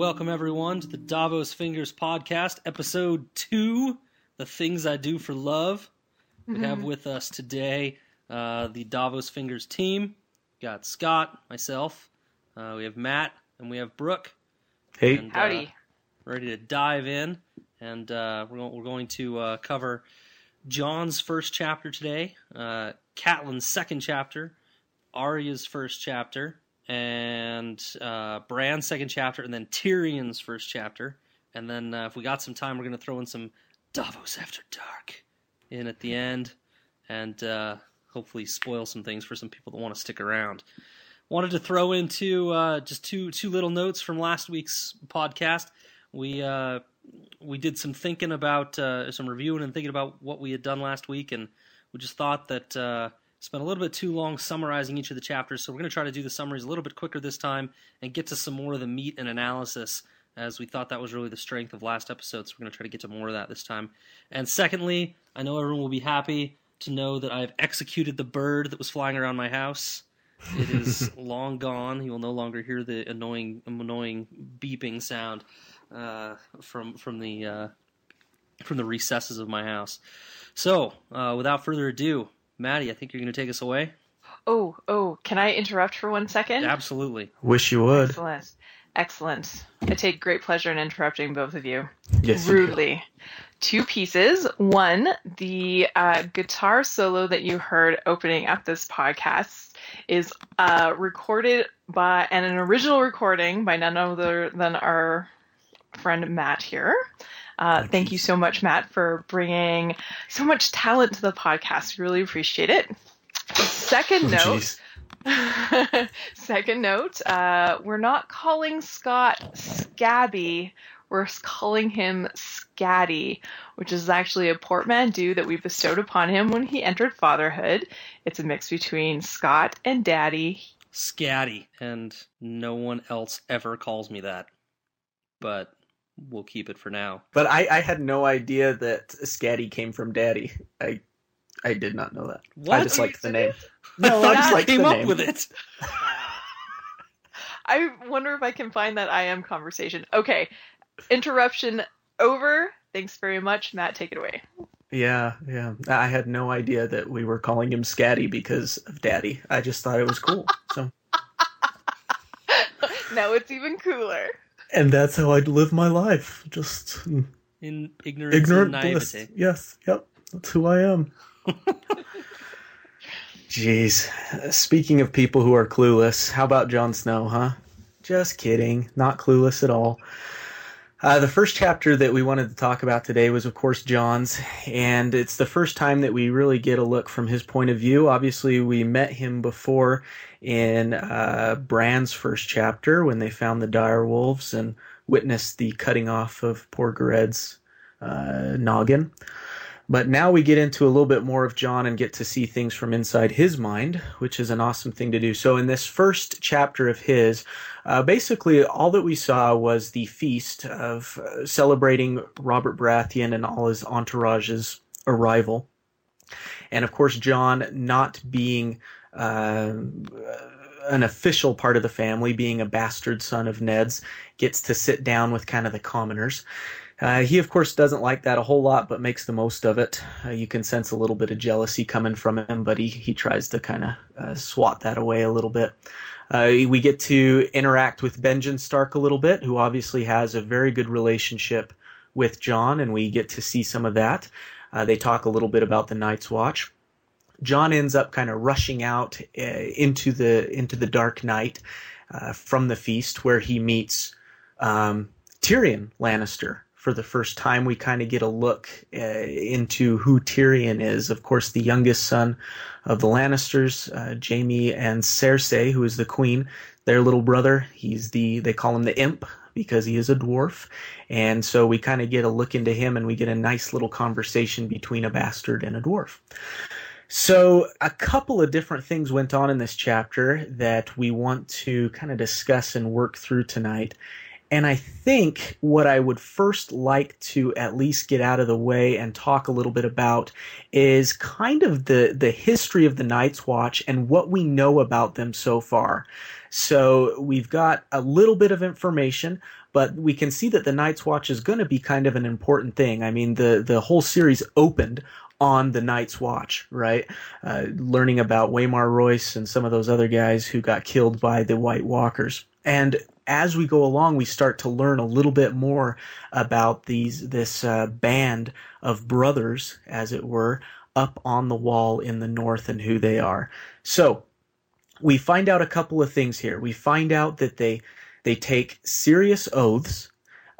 welcome everyone to the Davos Fingers podcast, episode two The Things I Do for Love. We have with us today uh, the Davos Fingers team. We got Scott, myself, uh, we have Matt, and we have Brooke. Hey, And, uh, Howdy. ready to dive in, and uh, we're, going, we're going to uh, cover Jon's first chapter today, uh, Catelyn's second chapter, Arya's first chapter, and uh, Bran's second chapter, and then Tyrion's first chapter. And then, uh, if we got some time, we're going to throw in some Davos After Dark in at the end, and uh, hopefully spoil some things for some people that want to stick around. Wanted to throw into uh, just two two little notes from last week's podcast. We uh, we did some thinking about uh, some reviewing and thinking about what we had done last week, and we just thought that uh, spent a little bit too long summarizing each of the chapters. So we're going to try to do the summaries a little bit quicker this time and get to some more of the meat and analysis, as we thought that was really the strength of last episode. So we're going to try to get to more of that this time. And secondly, I know everyone will be happy to know that I've executed the bird that was flying around my house. It is long gone. You will no longer hear the annoying, annoying beeping sound uh, from from the uh, from the recesses of my house. So, uh, without further ado, Maddie, I think you're going to take us away. Oh, oh, can I interrupt for one second? Absolutely. wish you would. Excellent. Excellent. I take great pleasure in interrupting both of you Yes, you do. rudely. Two pieces. One, the uh, guitar solo that you heard opening up this podcast is uh, recorded by, and an original recording by none other than our friend Matt here. Uh, thank you so much, Matt, for bringing so much talent to the podcast. Really appreciate it. Second Oh, note. Second note, uh, we're not calling Scott Scabby. We're calling him Scatty, which is actually a portmanteau that we bestowed upon him when he entered fatherhood. It's a mix between Scott and Daddy. Scatty, and no one else ever calls me that. But we'll keep it for now. But I, I had no idea that Scatty came from Daddy. I I did not know that. What? I just liked the name. No, I just I liked the came up name. with it. I wonder if I can find that I am conversation. Okay, interruption over. Thanks very much, Matt. Take it away. Yeah, yeah. I had no idea that we were calling him Scatty because of Daddy. I just thought it was cool. So, now it's even cooler. And that's how I'd live my life. Just In ignorance ignorant and bliss. naivety. Yes, yep. That's who I am. Jeez. Speaking of people who are clueless, how about Jon Snow, huh? Just kidding. Not clueless at all. Uh, the first chapter that we wanted to talk about today was, of course, Jon's, and it's the first time that we really get a look from his point of view. Obviously, we met him before in uh, Bran's first chapter when they found the dire wolves and witnessed the cutting off of poor Gared's uh, noggin. But now we get into a little bit more of Jon and get to see things from inside his mind, which is an awesome thing to do. So, in this first chapter of his, uh, basically all that we saw was the feast of uh, celebrating Robert Baratheon and all his entourage's arrival. And of course, Jon not being uh, an official part of the family, being a bastard son of Ned's, gets to sit down with kind of the commoners. Uh, he, of course, doesn't like that a whole lot, but makes the most of it. Uh, you can sense a little bit of jealousy coming from him, but he, he tries to kind of uh, swat that away a little bit. Uh, we get to interact with Benjen Stark a little bit, who obviously has a very good relationship with Jon, and we get to see some of that. Uh, they talk a little bit about the Night's Watch. Jon ends up kind of rushing out uh, into the into the dark night from the feast, where he meets um, Tyrion Lannister for the first time. We kind of get a look uh, into who Tyrion is. Of course, the youngest son of the Lannisters, uh, Jaime and Cersei, who is the queen, their little brother. He's the they call him the Imp because he is a dwarf, and so we kind of get a look into him, and we get a nice little conversation between a bastard and a dwarf. So, a couple of different things went on in this chapter that we want to kind of discuss and work through tonight. And I think what I would first like to at least get out of the way and talk a little bit about is kind of the, the history of the Night's Watch and what we know about them so far. So we've got a little bit of information, but we can see that the Night's Watch is going to be kind of an important thing. I mean, the the whole series opened on the Night's Watch, right? Uh, learning about Waymar Royce and some of those other guys who got killed by the White Walkers. And as we go along, we start to learn a little bit more about these this uh, band of brothers, as it were, up on the wall in the north and who they are. So we find out a couple of things here. We find out that they they take serious oaths,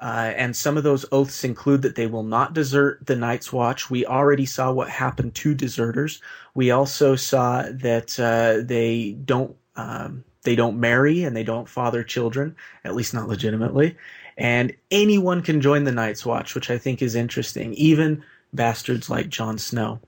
uh, and some of those oaths include that they will not desert the Night's Watch. We already saw what happened to deserters. We also saw that uh, they don't um, they don't marry and they don't father children, at least not legitimately. And anyone can join the Night's Watch, which I think is interesting, even bastards like Jon Snow.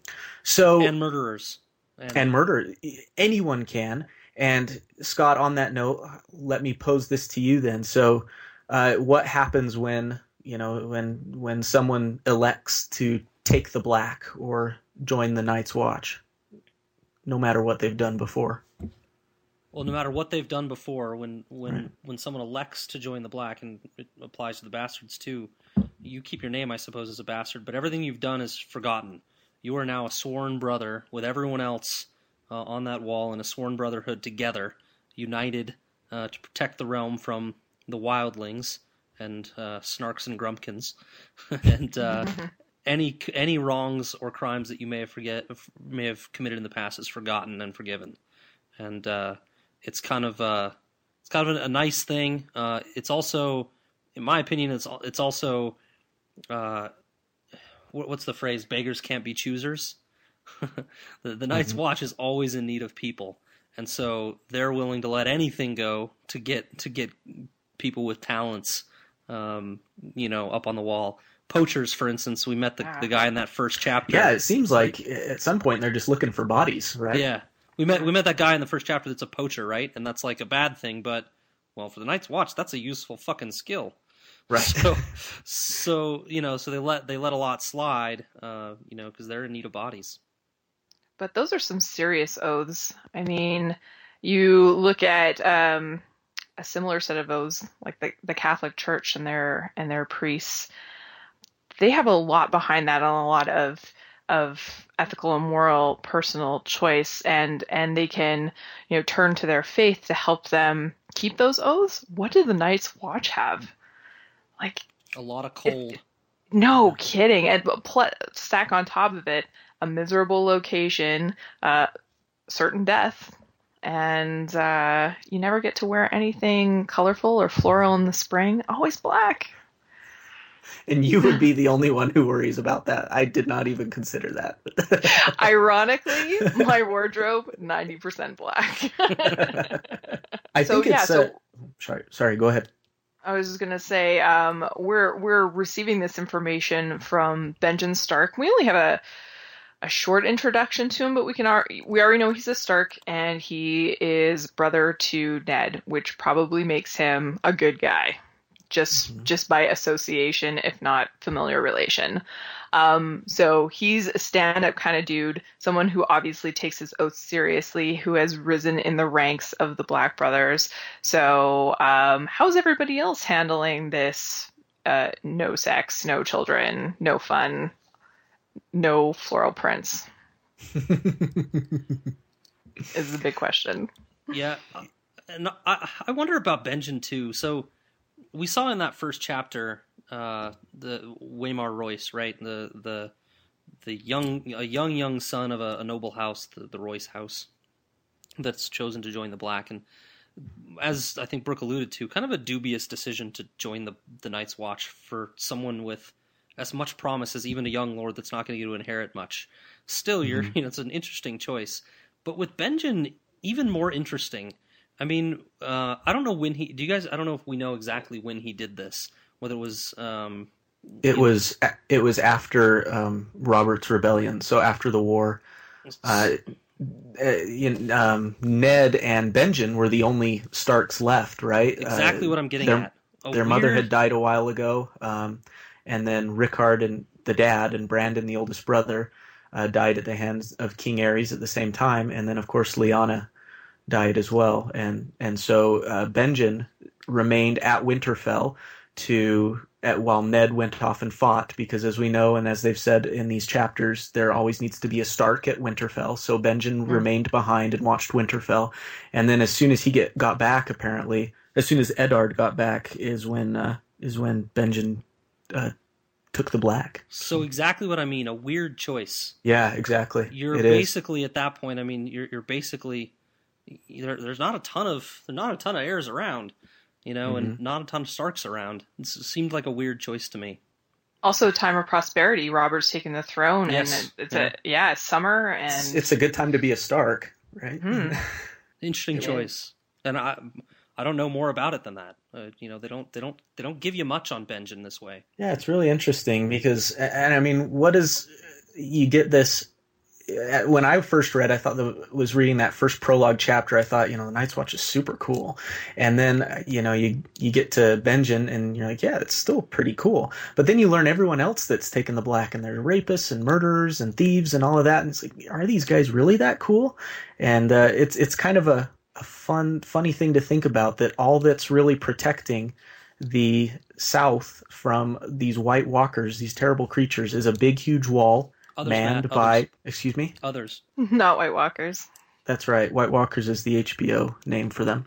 So and murderers and, and murder anyone can. And Scott, on that note, let me pose this to you then. So, uh, what happens when you know when when someone elects to take the black or join the Night's Watch, no matter what they've done before? Well, no matter what they've done before, when when right. when someone elects to join the black, and it applies to the bastards too, you keep your name, I suppose, as a bastard, but everything you've done is forgotten. You are now a sworn brother with everyone else uh, on that wall in a sworn brotherhood together, united uh, to protect the realm from the wildlings and uh, snarks and grumpkins, and uh, any any wrongs or crimes that you may have forget may have committed in the past is forgotten and forgiven, and uh, it's kind of uh, it's kind of a, a nice thing. Uh, it's also, in my opinion, it's it's also uh, what's the phrase? Beggars can't be choosers. the, the Night's mm-hmm. Watch is always in need of people, and so they're willing to let anything go to get to get people with talents, um, you know, up on the wall. Poachers, for instance, we met the, the guy in that first chapter. Yeah, it seems like at some point they're just looking for bodies, right? Yeah, we met we met that guy in the first chapter that's a poacher, right? And that's like a bad thing, but well, for the Night's Watch, that's a useful fucking skill. Right. So, so you know, so they let they let a lot slide, uh, you know, because they're in need of bodies. But those are some serious oaths. I mean, you look at um, a similar set of oaths, like the the Catholic Church and their and their priests. They have a lot behind that, and a lot of of ethical and moral personal choice and and they can you know turn to their faith to help them keep those oaths? What did the night's watch have? Like a lot of cold. It, no kidding. And pl- stack on top of it a miserable location uh, certain death and uh, you never get to wear anything colorful or floral in the spring. Always black and you would be the only one who worries about that. I did not even consider that. Ironically, my wardrobe ninety percent black. I so, think yeah, it's. So, uh, sorry, sorry. Go ahead. I was just gonna say um, we're we're receiving this information from Benjen Stark. We only have a a short introduction to him, but we can we already know he's a Stark and he is brother to Ned, which probably makes him a good guy just mm-hmm. just by association, if not familiar relation. Um, so he's a stand-up kind of dude, someone who obviously takes his oath seriously, who has risen in the ranks of the Black Brothers. So um, how's everybody else handling this? Uh, no sex, no children, no fun, no floral prints. is the big question. Yeah, and I, I wonder about Benjen too. So we saw in that first chapter uh, the Waymar Royce, right? The the the young a young young son of a, a noble house, the, the Royce house, that's chosen to join the Black, and as I think Brooke alluded to, kind of a dubious decision to join the the Night's Watch for someone with as much promise as even a young lord that's not going to get to inherit much. Still, you're mm-hmm. you know it's an interesting choice, but with Benjen, even more interesting I mean, uh, I don't know when he. Do you guys? I don't know if we know exactly when he did this. Whether it was. Um, it was know. it was after um, Robert's rebellion, so after the war. Uh, uh, um, Ned and Benjen were the only Starks left, right? Exactly uh, what I'm getting their, at. A their weird... mother had died a while ago, um, and then Rickard and the dad and Brandon, the oldest brother, uh, died at the hands of King Aerys at the same time, and then of course Lyanna died as well, and and so uh, Benjen remained at Winterfell to at, while Ned went off and fought, because as we know and as they've said in these chapters, there always needs to be a Stark at Winterfell. So Benjen Mm. remained behind and watched Winterfell, and then as soon as he get got back, apparently, as soon as Eddard got back, is when uh, is when Benjen uh, took the black. So exactly what I mean. A weird choice. Yeah, exactly. You're It is. basically at that point. I mean, you're you're basically there, there's not a ton of there's not a ton of heirs around, you know, and Mm-hmm. not a ton of Starks around. It seemed like a weird choice to me. Also, time of prosperity. Robert's taking the throne, Yes. and it's a yeah, it's summer, and It's, it's a good time to be a Stark, right? Hmm. Interesting It choice, and I I don't know more about it than that. Uh, you know, they don't they don't they don't give you much on Benjen this way. Yeah, it's really interesting because, and I mean, what is you get this? When I first read, I thought the was reading that first prologue chapter. I thought, you know, the Night's Watch is super cool, and then uh, you know, you you get to Benjen, and you're like, yeah, it's still pretty cool. But then you learn everyone else that's taken the black, and they're rapists and murderers and thieves and all of that, and it's like, are these guys really that cool? And uh, it's it's kind of a a fun funny thing to think about that all that's really protecting the South from these White Walkers, these terrible creatures, is a big, huge wall Others, manned Matt, by. others, Excuse me. others. not White Walkers. That's right. White Walkers is the HBO name for them,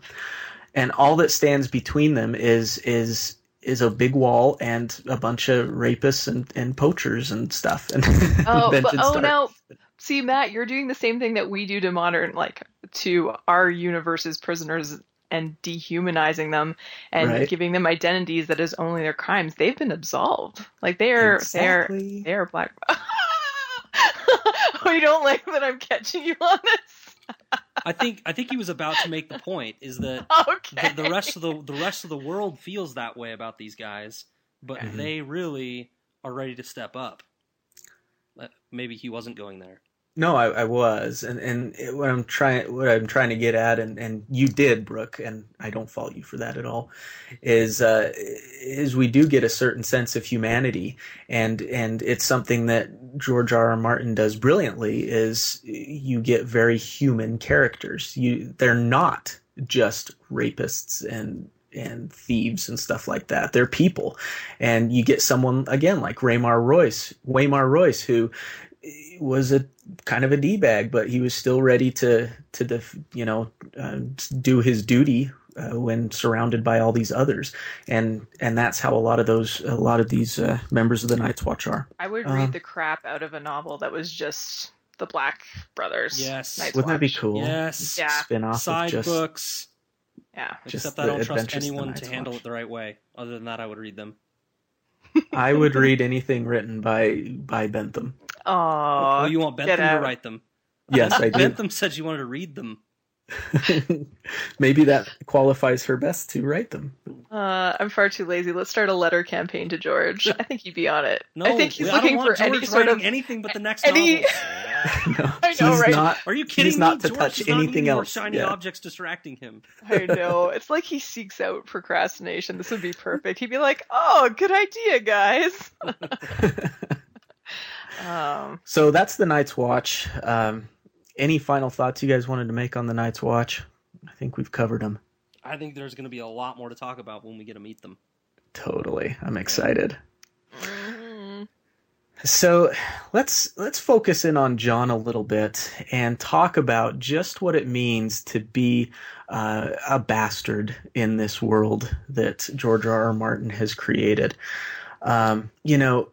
and all that stands between them is is is a big wall and a bunch of rapists and, and poachers and stuff. And Oh, but, oh Stark. no. See, Matt, you're doing the same thing that we do to modern, like to our universe's prisoners and dehumanizing them and Right. giving them identities that is only their crimes. They've been absolved. Like they are, Exactly. they're, they are black. oh, you don't like that I'm catching you on this? I think I think he was about to make the point is that Okay. the, the rest of the the rest of the world feels that way about these guys, but Mhm. they really are ready to step up. Maybe he wasn't going there. No, I, I was, and and it, what I'm trying what I'm trying to get at, and, and you did, Brooke, and I don't fault you for that at all. Is uh, is we do get a certain sense of humanity, and and it's something that George R. R. Martin does brilliantly. Is you get very human characters. You they're not just rapists and and thieves and stuff like that. They're people, and you get someone again like Raymar Royce, Waymar Royce, who was a kind of a d bag, but he was still ready to to def, you know uh, do his duty uh, when surrounded by all these others, and and that's how a lot of those a lot of these uh, members of the Night's Watch are. I would Um, read the crap out of a novel that was just the Black Brothers. Yes. Night's Wouldn't that be cool? Yes. Yeah. Spin off Side of just books. Yeah. Just Except I the don't trust Adventures of the anyone to handle Watch. it the right way. Other than that, I would read them. I would read anything written by by Bentham. Oh, well, you want get Bentham to write them. Yes, I do. Bentham said you wanted to read them. Maybe that qualifies her best to write them. Uh, I'm far too lazy. Let's start a letter campaign to George. I think he'd be on it. No, I think he's I looking want for any sort of. anything but the next any- novels. no, I know, he's right? not. Are you kidding He's me? not to George touch not anything need more else. shiny Yeah. objects distracting him. I know. It's like he seeks out procrastination. This would be perfect. He'd be like, "Oh, good idea, guys." Um, So that's the Night's Watch. Um, any final thoughts you guys wanted to make on the Night's Watch? I think we've covered them I think there's going to be a lot more to talk about when we get to meet them. totally. I'm excited. mhm. So let's let's focus in on Jon a little bit and talk about just what it means to be uh, a bastard in this world that George R. R. Martin has created. Um, you know,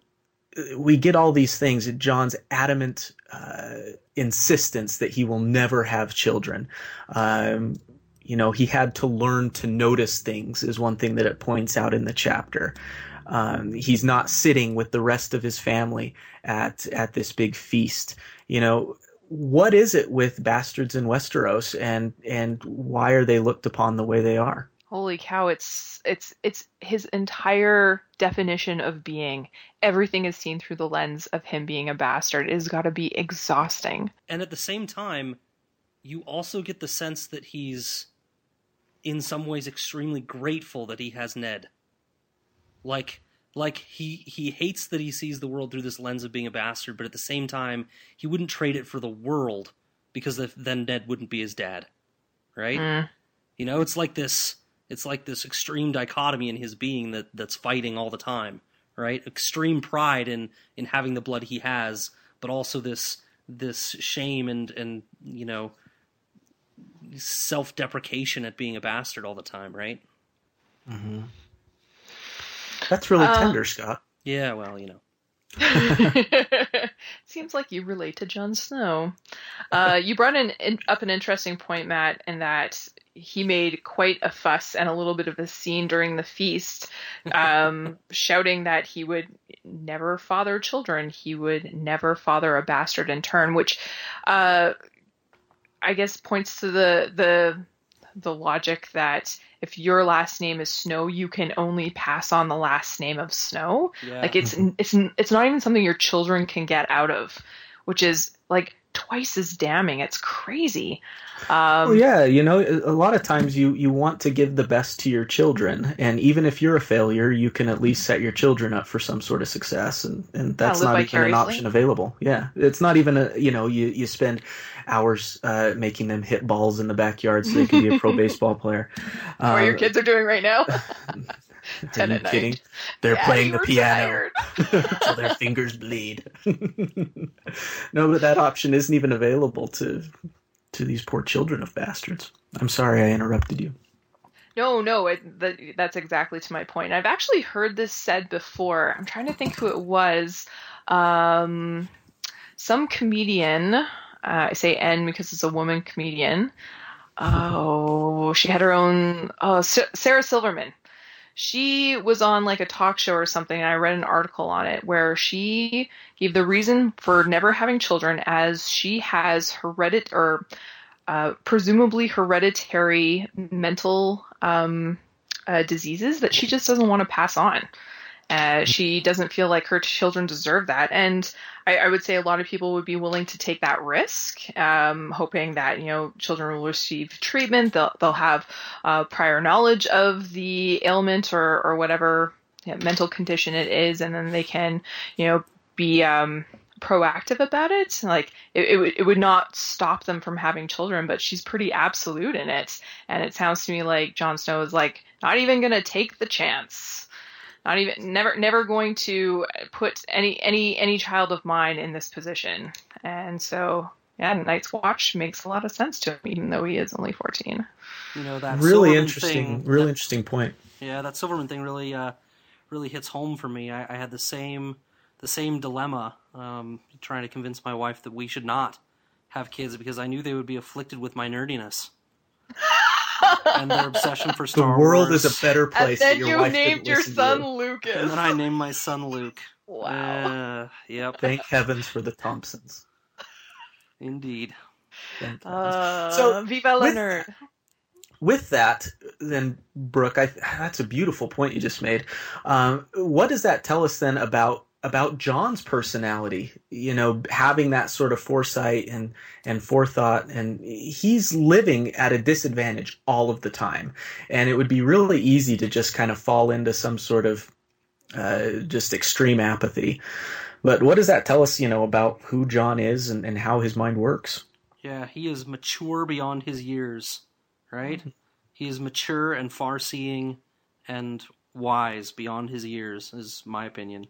we get all these things. Jon's adamant uh, insistence that he will never have children. Um, you know, he had to learn to notice things is one thing that it points out in the chapter. Um, he's not sitting with the rest of his family at at this big feast. You know, what is it with bastards in Westeros, and and why are they looked upon the way they are? Holy cow! It's it's it's his entire definition of being. Everything is seen through the lens of him being a bastard. It has got to be exhausting. And at the same time, you also get the sense that he's, in some ways, extremely grateful that he has Ned. Like, like he he hates that he sees the world through this lens of being a bastard, but at the same time, he wouldn't trade it for the world because then Ned wouldn't be his dad, right? Mm. You know, it's like this. It's like this extreme dichotomy in his being that that's fighting all the time, right? Extreme pride in in having the blood he has, but also this this shame and and you know self deprecation at being a bastard all the time, right? Mm-hmm. That's really Uh, tender, Scott. Yeah, well, you know. Seems like you relate to Jon Snow. Uh, you brought in, in, up an interesting point, Matt, in that he made quite a fuss and a little bit of a scene during the feast, um, shouting that he would never father children, he would never father a bastard in turn, which uh, I guess points to the the the logic that if your last name is Snow, you can only pass on the last name of Snow. Yeah. Like it's it's it's not even something your children can get out of, which is like twice as damning. It's crazy. Um, Well, yeah, you know, a lot of times you you want to give the best to your children, and even if you're a failure, you can at least set your children up for some sort of success, and and that's not even an option available. Yeah, it's not even a you know you you spend hours uh, making them hit balls in the backyard so they can be a pro baseball player. what your Uh, kids are doing right now. Are you at night. kidding? They're Daddy, playing the piano till their fingers bleed. no, but that option isn't even available to to these poor children of bastards. I'm sorry I interrupted you. No, no, it, that, that's exactly to my point. I've actually heard this said before. I'm trying to think who it was. Um, some comedian. Uh, I say N because it's a woman comedian. Oh, she had her own. Oh, Sarah Silverman. She was on like a talk show or something, and I read an article on it where she gave the reason for never having children as she has heredit or uh, presumably hereditary mental um, uh, diseases that she just doesn't want to pass on. Uh, she doesn't feel like her children deserve that, and I, I would say a lot of people would be willing to take that risk, um, hoping that you know children will receive treatment, they'll they'll have uh, prior knowledge of the ailment or or whatever you know, mental condition it is, and then they can you know be um, proactive about it. Like it, it, would, it would not stop them from having children, but she's pretty absolute in it. And it sounds to me like Jon Snow is like not even going to take the chance. Not even never never going to put any any any child of mine in this position. And so yeah, Night's Watch makes a lot of sense to him, even though he is only fourteen. You know that really Silverman interesting, thing, really that- interesting point. Yeah, that Silverman thing really, uh, really hits home for me. I, I had the same, the same dilemma, um, trying to convince my wife that we should not have kids because I knew they would be afflicted with my nerdiness and their obsession for The world Wars. is a better place. that then your you wife named didn't your listen son. Lucas. and then I named my son Luke. wow. Uh, yep, Thank heavens for the Thompsons. indeed. Thank. Uh, So, Viva with- Leonard. with that, then Brooke, I, that's a beautiful point you just made. Um, what does that tell us then about about Jon's personality? You know, having that sort of foresight and and forethought, and he's living at a disadvantage all of the time, and it would be really easy to just kind of fall into some sort of uh, just extreme apathy. But what does that tell us, you know, about who Jon is and, and how his mind works? Yeah, he is mature beyond his years, right? He is mature and far-seeing and wise beyond his years, is my opinion.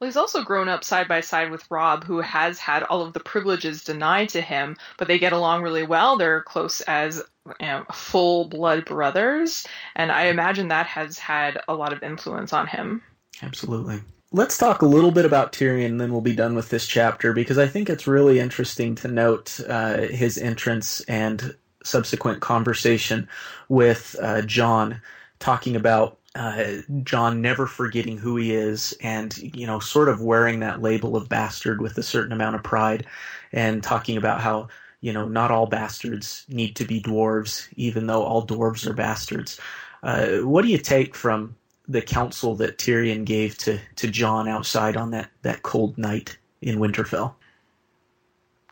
Well, he's also grown up side by side with Robb, who has had all of the privileges denied to him, but they get along really well. They're close as you know, full blood brothers, and I imagine that has had a lot of influence on him. Absolutely. Let's talk a little bit about Tyrion, and then we'll be done with this chapter because I think it's really interesting to note uh, his entrance and subsequent conversation with uh, Jon, talking about uh, Jon never forgetting who he is, and you know, sort of wearing that label of bastard with a certain amount of pride, and talking about how you know not all bastards need to be dwarves, even though all dwarves are bastards. Uh, what do you take from the counsel that Tyrion gave to, to Jon outside on that, that cold night in Winterfell.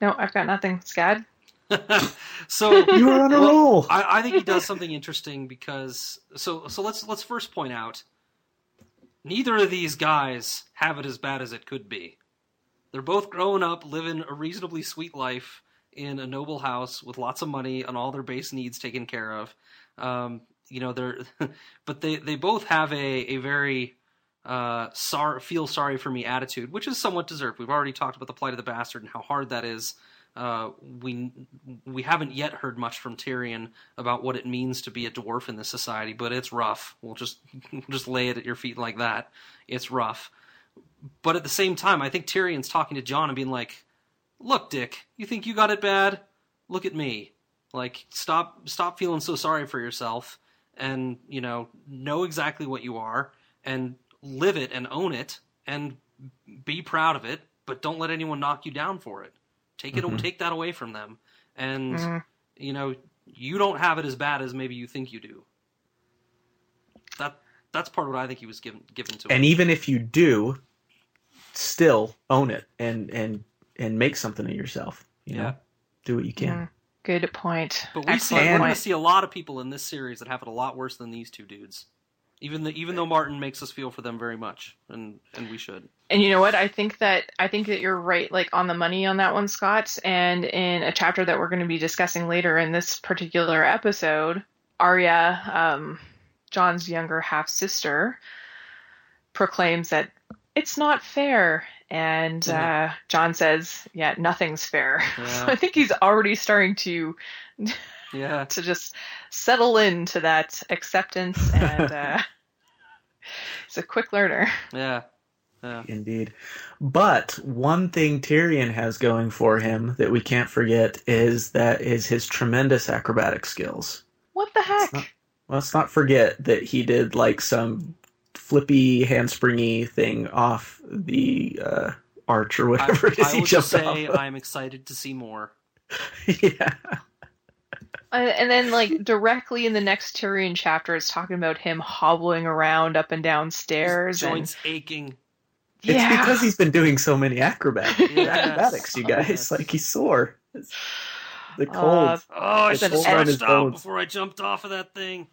No, I've got nothing. Scad? so You were on a Well, roll. I, I think he does something interesting because so so let's let's first point out neither of these guys have it as bad as it could be. They're both grown up, living a reasonably sweet life in a noble house with lots of money and all their base needs taken care of. Um, you know they're but they they both have a a very uh sorry feel sorry for me attitude which is somewhat deserved we've already talked about the plight of the bastard and how hard that is uh, we we haven't yet heard much from Tyrion about what it means to be a dwarf in this society, but it's rough. We'll just we'll just lay it at your feet like that. It's rough. But at the same time, I think Tyrion's talking to Jon and being like, "Look, Dick, you think you got it bad? Look at me. Like, stop stop feeling so sorry for yourself, and you know, know exactly what you are, and live it and own it, and be proud of it. But don't let anyone knock you down for it." Take it, Mhm. take that away from them, and Mhm. you know you don't have it as bad as maybe you think you do. That that's part of what I think he was given given to And him. even if you do, still own it and and and make something of yourself. You know, Yeah. do what you can. Mm, Good point. But we see Excellent we're going to see a lot of people in this series that have it a lot worse than these two dudes. Even the, even though Martin makes us feel for them very much, and and we should. And you know what? I think that I think that you're right, like on the money on that one, Scott. And in a chapter that we're going to be discussing later in this particular episode, Arya, um, Jon's younger half sister, proclaims that it's not fair. And Mhm. uh, Jon says, "Yeah, nothing's fair." So I think he's already starting to Yeah, to just settle into that acceptance, and uh, he's a quick learner. yeah, yeah. Indeed. But one thing Tyrion has going for him that we can't forget is that is his tremendous acrobatic skills. What the heck? not- Let's not forget that he did like some flippy handspringy thing off the uh, arch or I, whatever it is I he will just jumped say off. I'm excited to see more. yeah. Uh, and then, like directly in the next Tyrion chapter, it's talking about him hobbling around up and down stairs. His And joints aching. It's yeah, because he's been doing so many acrobat- Yes. acrobatics, you guys. Yes. Like he's sore. It's the Uh, cold. Oh, I It's should have full stretched out bones. before I jumped off of that thing.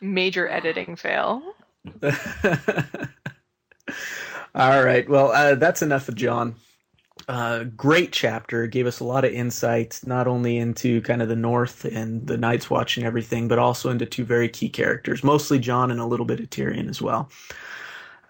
major editing fail. All right. Well, uh, that's enough of Jon. Uh, great chapter. Gave us a lot of insight, not only into kind of the North and the Night's Watch and everything, but also into two very key characters, mostly Jon and a little bit of Tyrion as well.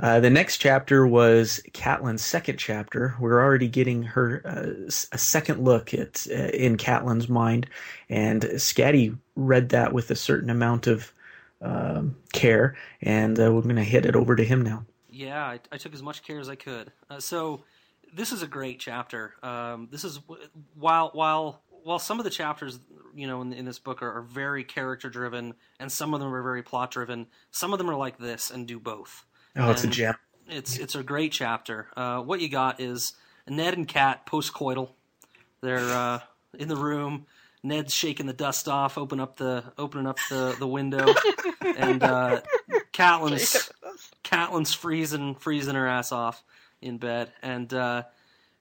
Uh, the next chapter was Catelyn's second chapter. We're already getting her uh, a second look at uh, in Catelyn's mind, and Scatty read that with a certain amount of um, care, and uh, we're going to hit it over to him now. Yeah, I, I took as much care as I could. Uh, so this is a great chapter. Um, this is while while while some of the chapters, you know, in, in this book are, are very character driven, and some of them are very plot driven. Some of them are like this and do both. Oh, it's a gem. It's it's a great chapter. Uh, what you got is Ned and Cat postcoital. They're uh, in the room. Ned's shaking the dust off, open up the opening up the, the window, and uh, Catelyn's Catelyn's freezing freezing her ass off in bed, and uh,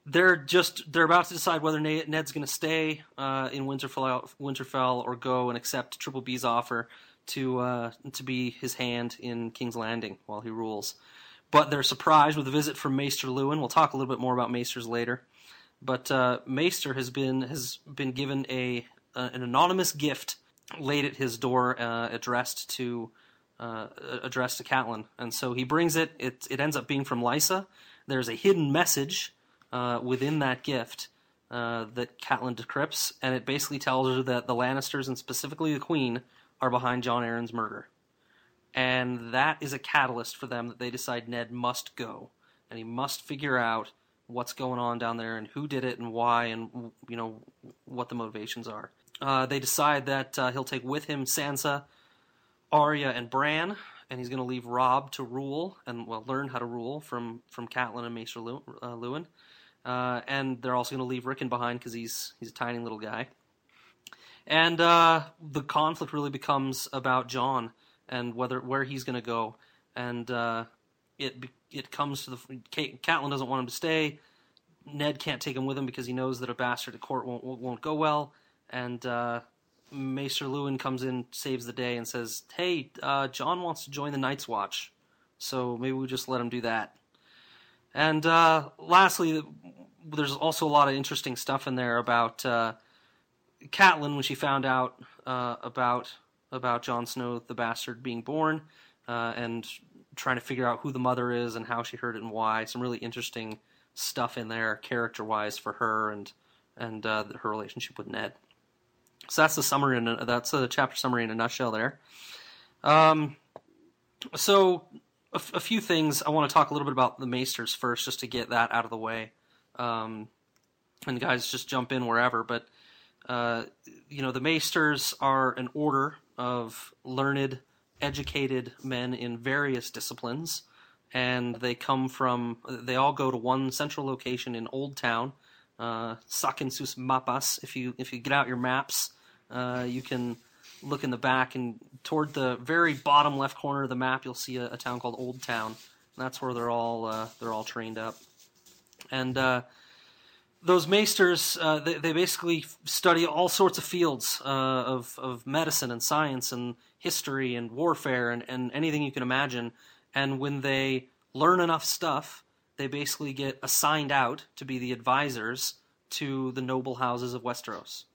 they're just they're about to decide whether Ned's going to stay uh, in Winterfell Winterfell or go and accept Triple B's offer to uh, to be his hand in King's Landing while he rules. But they're surprised with a visit from Maester Luwin. We'll talk a little bit more about Maesters later. But uh, Maester has been has been given a, a an anonymous gift laid at his door, uh, addressed to uh, addressed to Catelyn, and so he brings it. It it ends up being from Lysa. There's a hidden message uh, within that gift uh, that Catelyn decrypts, and it basically tells her that the Lannisters and specifically the Queen are behind Jon Arryn's murder, and that is a catalyst for them that they decide Ned must go, and he must figure out what's going on down there and who did it and why and you know what the motivations are. Uh, they decide that uh, he'll take with him Sansa, Arya, and Bran, and he's going to leave Robb to rule and well learn how to rule from from Catelyn and Maester Lew- uh, Luwin. Uh, and they're also going to leave Rickon behind because he's he's a tiny little guy. And uh, the conflict really becomes about Jon and whether where he's going to go. And uh, it it comes to the Ca- Catelyn doesn't want him to stay. Ned can't take him with him because he knows that a bastard at court won't won't won't go well. And uh, Maester Luwin comes in, saves the day, and says, "Hey, uh, Jon wants to join the Night's Watch, so maybe we just let him do that." And uh, lastly, there's also a lot of interesting stuff in there about uh, Catelyn when she found out uh, about about Jon Snow, the bastard, being born, uh, and trying to figure out who the mother is and how she heard it and why. Some really interesting stuff in there, character wise, for her and and uh, her relationship with Ned. So that's the summary. In a, that's the chapter summary in a nutshell. There. Um, so a, f- a few things I want to talk a little bit about the Maesters first, just to get that out of the way. Um, and guys, just jump in wherever. But uh, you know, the Maesters are an order of learned, educated men in various disciplines, and they come from. They all go to one central location in Old Town, uh, Saquen mapas. If you if you get out your maps, uh, you can look in the back and toward the very bottom left corner of the map, you'll see a, a town called Old Town. And that's where they're all uh, they're all trained up, and uh, those maesters uh, they, they, basically study all sorts of fields uh, of of medicine and science and history and warfare and, and anything you can imagine. And when they learn enough stuff, they basically get assigned out to be the advisors to the noble houses of Westeros.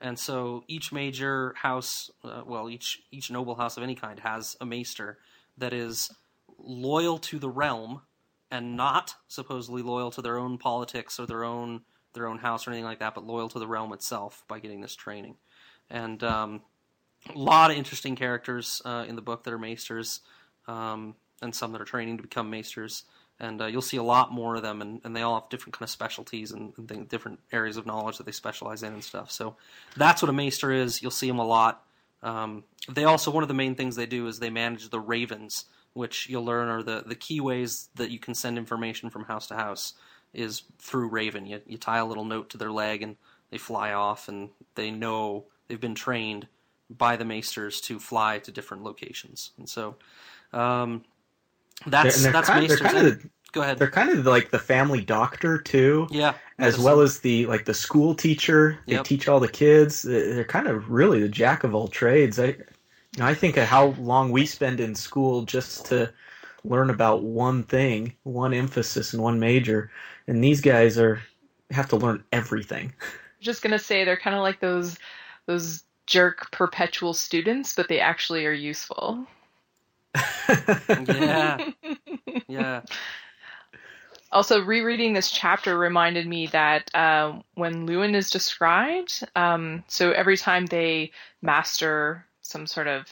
And so each major house, uh, well, each each noble house of any kind has a maester that is loyal to the realm and not supposedly loyal to their own politics or their own their own house or anything like that, but loyal to the realm itself by getting this training. And um, a lot of interesting characters uh, in the book that are maesters, um, and some that are training to become maesters and uh, you'll see a lot more of them, and, and they all have different kind of specialties and, and things, different areas of knowledge that they specialize in and stuff. So that's what a maester is. You'll see them a lot. Um, they also one of the main things they do is they manage the ravens, which you'll learn are the the key ways that you can send information from house to house is through raven. You you tie a little note to their leg and they fly off, and they know they've been trained by the maesters to fly to different locations, and so. Um, that's they're, that's kind, Maesters. Kind of, Go ahead. They're kind of like the family doctor too. Yeah. As well as the like the school teacher. They Yep. teach all the kids. They're kind of really the jack of all trades. I, you know, I think of how long we spend in school just to learn about one thing, one emphasis, and one major, and these guys are have to learn everything. Just gonna say they're kind of like those those jerk perpetual students, but they actually are useful. Yeah. Yeah. Also, rereading this chapter reminded me that um, when Luwin is described, um, so every time they master some sort of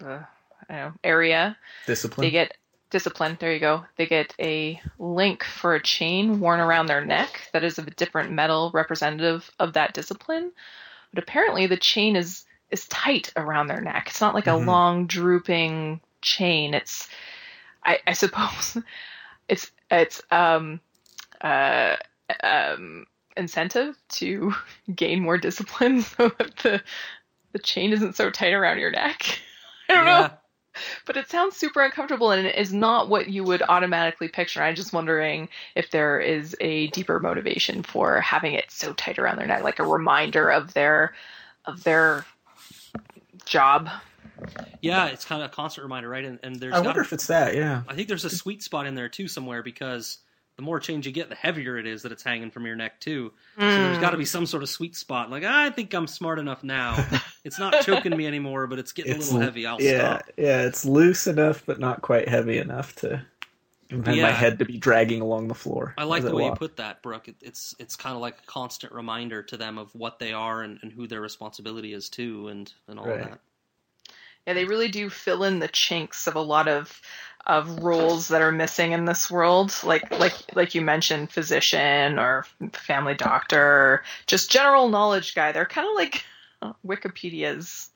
uh, I don't know, area, Discipline. they get discipline. There you go. They get a link for a chain worn around their neck that is of a different metal representative of that discipline. But apparently, the chain is is tight around their neck. It's not like Mhm. a long drooping chain. It's I, I suppose it's it's um uh um incentive to gain more discipline so that the the chain isn't so tight around your neck. I don't know but it sounds super uncomfortable and it is not what you would automatically picture. I'm just wondering if there is a deeper motivation for having it so tight around their neck, like a reminder of their of their job. Yeah, it's kind of a constant reminder, right? And, and there's I got- wonder if it's that. Yeah. I think there's a sweet spot in there too somewhere because the more change you get, the heavier it is that it's hanging from your neck too. So there's mm. got to be some sort of sweet spot. Like I think I'm smart enough now. It's not choking me anymore, but it's getting It's a little heavy. I'll yeah, stop. yeah. It's loose enough, but not quite heavy enough to have my head to be dragging along the floor. I like as the way you put that, Brooke. It, it's it's kind of like a constant reminder to them of what they are and, and who their responsibility is too, and and all Right. of that. Yeah, they really do fill in the chinks of a lot of of roles that are missing in this world. Like like like you mentioned, physician or family doctor, or just general knowledge guy. They're kind of like uh, Wikipedia's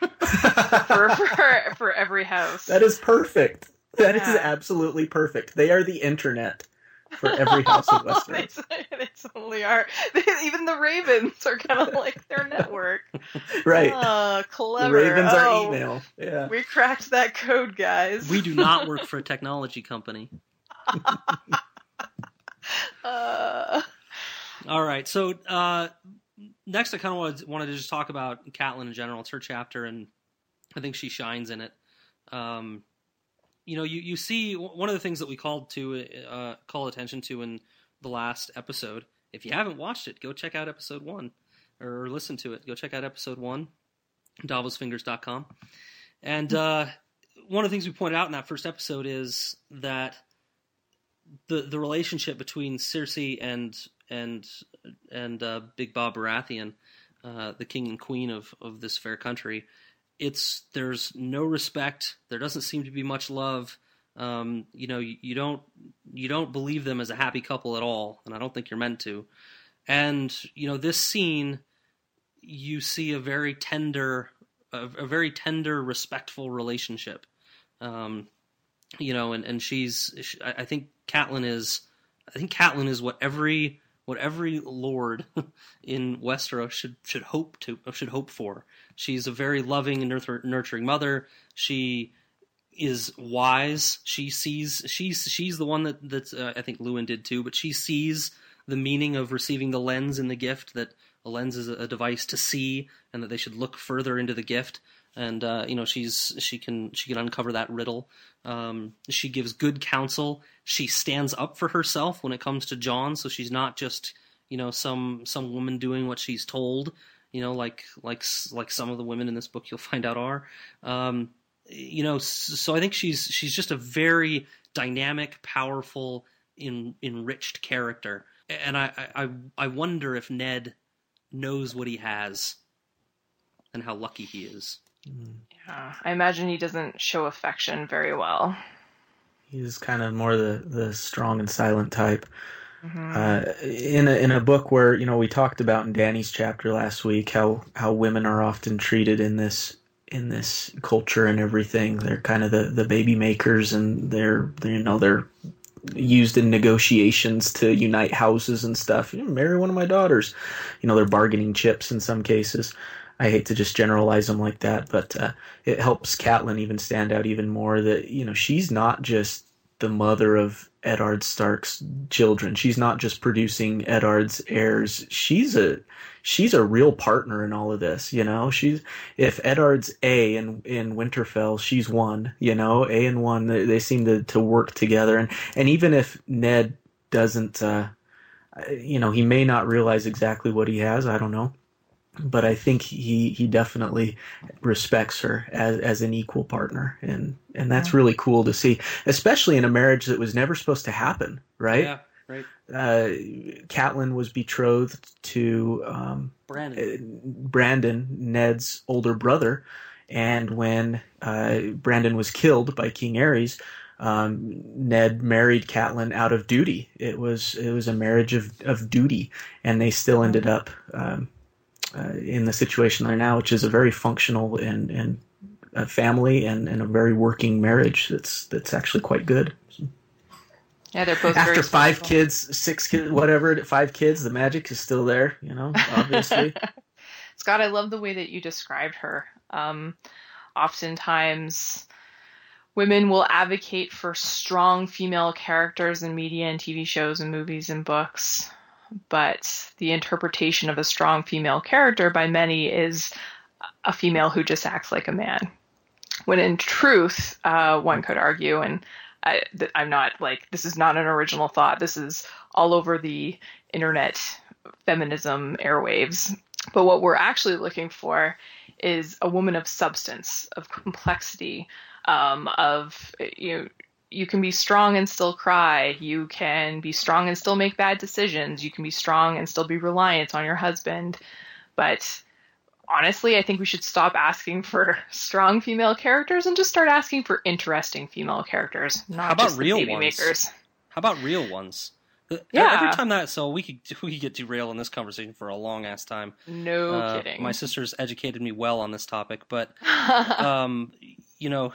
for, for for every house. That is perfect. That is Yeah. absolutely perfect. They are the internet for every house in Westeros. they, they totally are. Even the ravens are kind of like their network. right. Oh, the clever. Ravens are Oh, email. Yeah. We cracked that code, guys. We do not work for a technology company. Uh, All right. So uh, next, I kind of wanted, wanted to just talk about Catelyn in general. It's her chapter, and I think she shines in it. Um, you know, you, you see one of the things that we called to uh, call attention to in the last episode. If you haven't watched it, go check out episode one or listen to it. Go check out episode one. davosfingers.com. And uh, one of the things we pointed out in that first episode is that the the relationship between Cersei and and and uh, Big Bob Baratheon, uh, the king and queen of of this fair country, it's there's no respect. There doesn't seem to be much love. Um, you know, you, you don't you don't believe them as a happy couple at all, and I don't think you're meant to. And you know, this scene, you see a very tender, a, a very tender, respectful relationship. Um, you know, and and she's, she, I think Catelyn is, I think Catelyn is what every what every lord in Westeros should should hope to should hope for. She's a very loving and nurturing mother. She is wise. She sees she's she's the one that that uh, I think Luwin did too, but she sees the meaning of receiving the lens in the gift that a lens is a device to see and that they should look further into the gift and uh, you know she's she can she can uncover that riddle. Um, she gives good counsel. She stands up for herself when it comes to Jon, so she's not just you know some some woman doing what she's told. You know, like like like some of the women in this book you'll find out are. Um, you know, so I think she's she's just a very dynamic, powerful, in, enriched character, and I, I I wonder if Ned knows what he has and how lucky he is. Yeah, I imagine he doesn't show affection very well. He's kind of more the the strong and silent type. Mm-hmm. Uh, in a in a book where you know we talked about in Dany's chapter last week how how women are often treated in this in this culture and everything. They're kind of the the baby makers and they're, they're you know they're used in negotiations to unite houses and stuff. You know, marry one of my daughters. You know, they're bargaining chips in some cases. I hate to just generalize them like that, but uh, it helps Catelyn even stand out even more that you know she's not just the mother of Eddard Stark's children. She's not just producing Eddard's heirs. She's a she's a real partner in all of this. You know, she's if Eddard's A in in Winterfell, she's one. You know, A and one. They, they seem to to work together, and and even if Ned doesn't, uh, you know, he may not realize exactly what he has. I don't know but I think he he definitely respects her as as an equal partner, and and that's really cool to see, especially in a marriage that was never supposed to happen, right? Yeah, right. Uh, Catelyn was betrothed to um, Brandon. Uh, Brandon, Ned's older brother, and when uh, Brandon was killed by King Aerys. Um, Ned married Catelyn out of duty. It was it was a marriage of, of duty, and they still ended up um, uh, in the situation they're now, which is a very functional and and a family and, and a very working marriage that's that's actually quite good. Yeah, they're both after five kids, six kids, whatever. Five kids, the magic is still there. You know, obviously. Scott, I love the way that you described her. Um, oftentimes, women will advocate for strong female characters in media and TV shows and movies and books but the interpretation of a strong female character by many is a female who just acts like a man. When in truth, uh, one could argue, and I, am not like this is not an original thought. This is all over the internet feminism airwaves. But what we're actually looking for is a woman of substance, of complexity, um, of you know, you can be strong and still cry. You can be strong and still make bad decisions. You can be strong and still be reliant on your husband. But honestly, I think we should stop asking for strong female characters and just start asking for interesting female characters, not How about just real baby ones? makers. How about real ones? Uh, yeah. Every time that, so we could we could get derailed in this conversation for a long ass time. No uh, kidding. My sister's educated me well on this topic, but um, you know,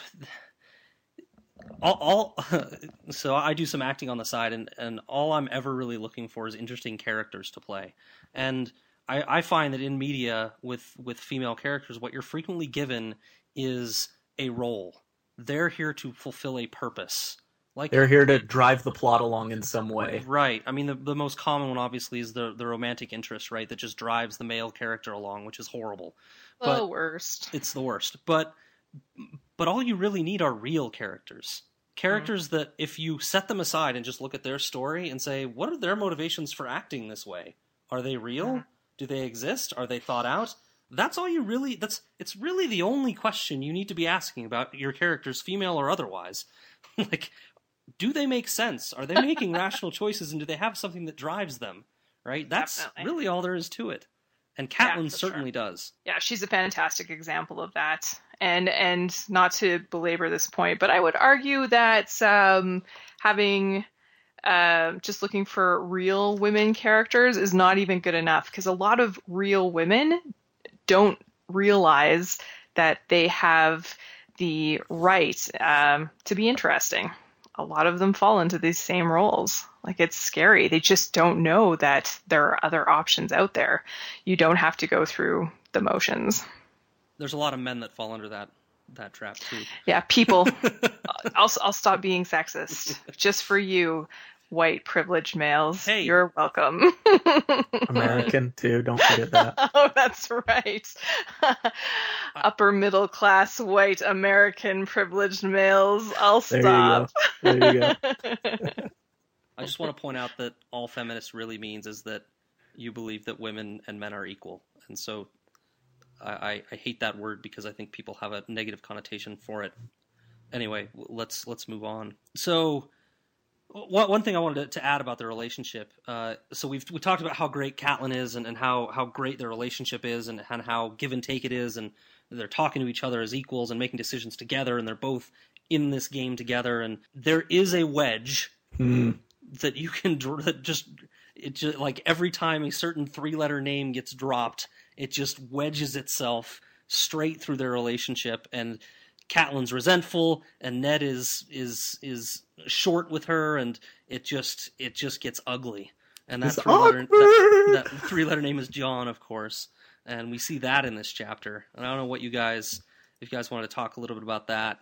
all, all so I do some acting on the side, and and all I'm ever really looking for is interesting characters to play, and I, I find that in media with with female characters, what you're frequently given is a role. They're here to fulfill a purpose. Like they're here to drive the plot along in some way. Right. I mean, the the most common one obviously is the the romantic interest, right? That just drives the male character along, which is horrible. But the worst. It's the worst. But but all you really need are real characters. Characters mm-hmm. that if you set them aside and just look at their story and say what are their motivations for acting this way? Are they real? Mm-hmm. do they exist? Are they thought out? That's all you really that's it's really the only question you need to be asking about your characters female or otherwise. Like do they make sense? Are they making rational choices and do they have something that drives them right? That's Definitely. really all there is to it. And Yeah, Catelyn for certainly does. Yeah, she's a fantastic example of that. And and not to belabor this point, but I would argue that um, having uh, just looking for real women characters is not even good enough because a lot of real women don't realize that they have the right um, to be interesting. A lot of them fall into these same roles. Like it's scary. They just don't know that there are other options out there. You don't have to go through the motions. There's a lot of men that fall under that that trap too Yeah, people. I'll I'll stop being sexist just for you, white privileged males. Hey. You're welcome. American too. Don't forget that. oh, that's right. Upper middle class white American privileged males. I'll There you stop. go. There you go. I just want to point out that all feminist really means is that you believe that women and men are equal, and so I, I, hate that word because I think people have a negative connotation for it. Anyway, let's let's move on. So, one one thing I wanted to, to add about the relationship. Uh, so we've we talked about how great Catelyn is, and, and how how great their relationship is, and, and how give and take it is, and they're talking to each other as equals and making decisions together, and they're both in this game together. And there is a wedge Hmm. that you can that just it just like every time a certain three letter name gets dropped it just wedges itself straight through their relationship and Catelyn's resentful and Ned is is is short with her and it just it just gets ugly. And that It's three letter that, that three letter name is Jon of course and we see that in this chapter. And I don't know what you guys if you guys want to talk a little bit about that.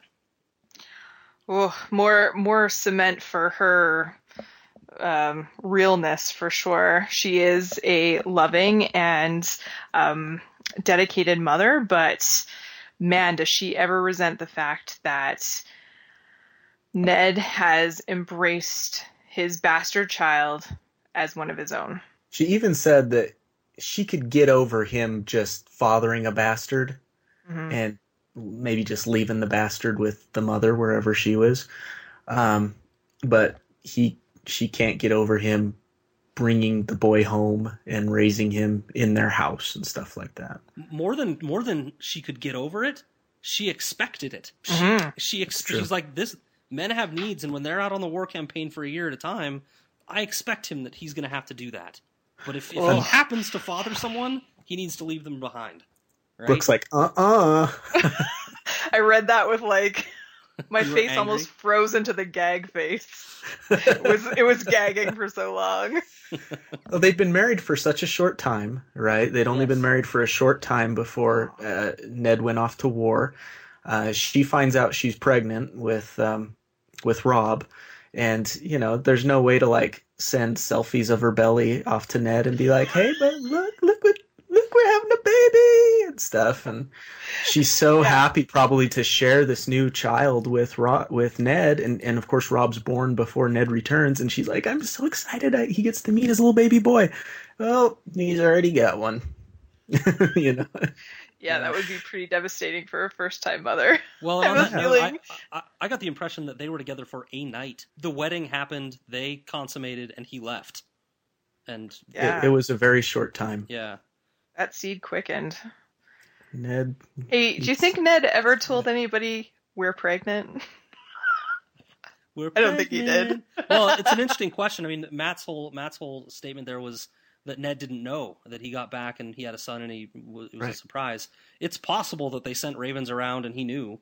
Oh, more more cement for her um, realness for sure. She is a loving and um, dedicated mother, but man, does she ever resent the fact that Ned has embraced his bastard child as one of his own. She even said that she could get over him just fathering a bastard Mhm. and maybe just leaving the bastard with the mother wherever she was. Um, but he, she can't get over him bringing the boy home and raising him in their house and stuff like that. more than more than she could get over it she expected it she, Mhm. she ex- she's like this men have needs and when they're out on the war campaign for a year at a time i expect him that he's going to have to do that but if, if he Ugh. happens to father someone he needs to leave them behind right? Brooke's like, uh uh I read that with like my You face angry? almost froze into the gag face. It was it was gagging for so long. Well, they'd been married for such a short time, right? They'd only Yes. been married for a short time before uh, Ned went off to war. Uh, she finds out she's pregnant with um, with Robb, and you know, there's no way to like send selfies of her belly off to Ned and be like, "Hey, but look, look what, look, we're having a baby and stuff." And she's so Yeah. happy, probably, to share this new child with Ro- with Ned, and and of course, Robb's born before Ned returns, and she's like, "I'm so excited! I, he gets to meet his little baby boy." Well, he's already got one. you know, Yeah, that would be pretty devastating for a first time mother. well I on was that feeling- I, I got the impression that they were together for a night the wedding happened they consummated and he left and Yeah. it, it was a very short time. yeah That seed quickened. Ned, Hey, do you think Ned ever told anybody we're pregnant? We're I don't think he did. well, it's an interesting question. I mean, Matt's whole Matt's whole statement there was that Ned didn't know that he got back and he had a son and he w- it was a surprise. It's possible that they sent ravens around and he knew.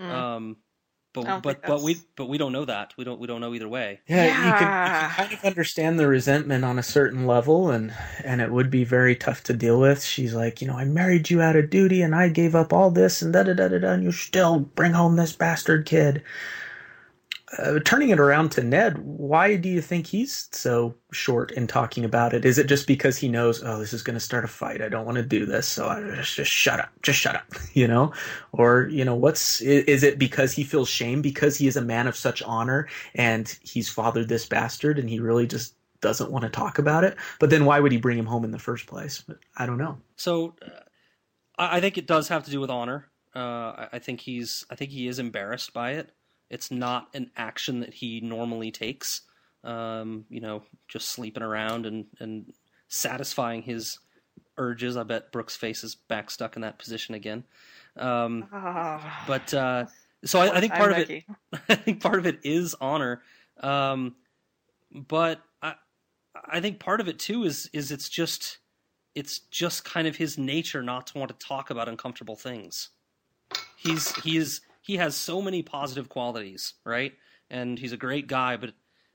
Mm. Um, I but but but we but we don't know that. We don't we don't know either way. Yeah, you can, you can kind of understand the resentment on a certain level, and and it would be very tough to deal with. She's like, you know, I married you out of duty, and I gave up all this, and da da da da da, and you still bring home this bastard kid. Uh, turning it around to Ned, why do you think he's so short in talking about it? Is it just because he knows, oh, this is going to start a fight? I don't want to do this, so I just, just shut up, just shut up, you know? Or you know, what's is it because he feels shame because he is a man of such honor and he's fathered this bastard and he really just doesn't want to talk about it? But then why would he bring him home in the first place? I don't know. So uh, I, think it does have to do with honor. Uh, I think he's I think he is embarrassed by it. It's not an action that he normally takes. Um, you know, just sleeping around and and satisfying his urges. I bet Brooke's face is back stuck in that position again. Um, Ah. but uh, so I, I think I'm part of it I think part of it is honor, um, but I I think part of it too is is it's just it's just kind of his nature not to want to talk about uncomfortable things. He's he is he has so many positive qualities, right? And he's a great guy, but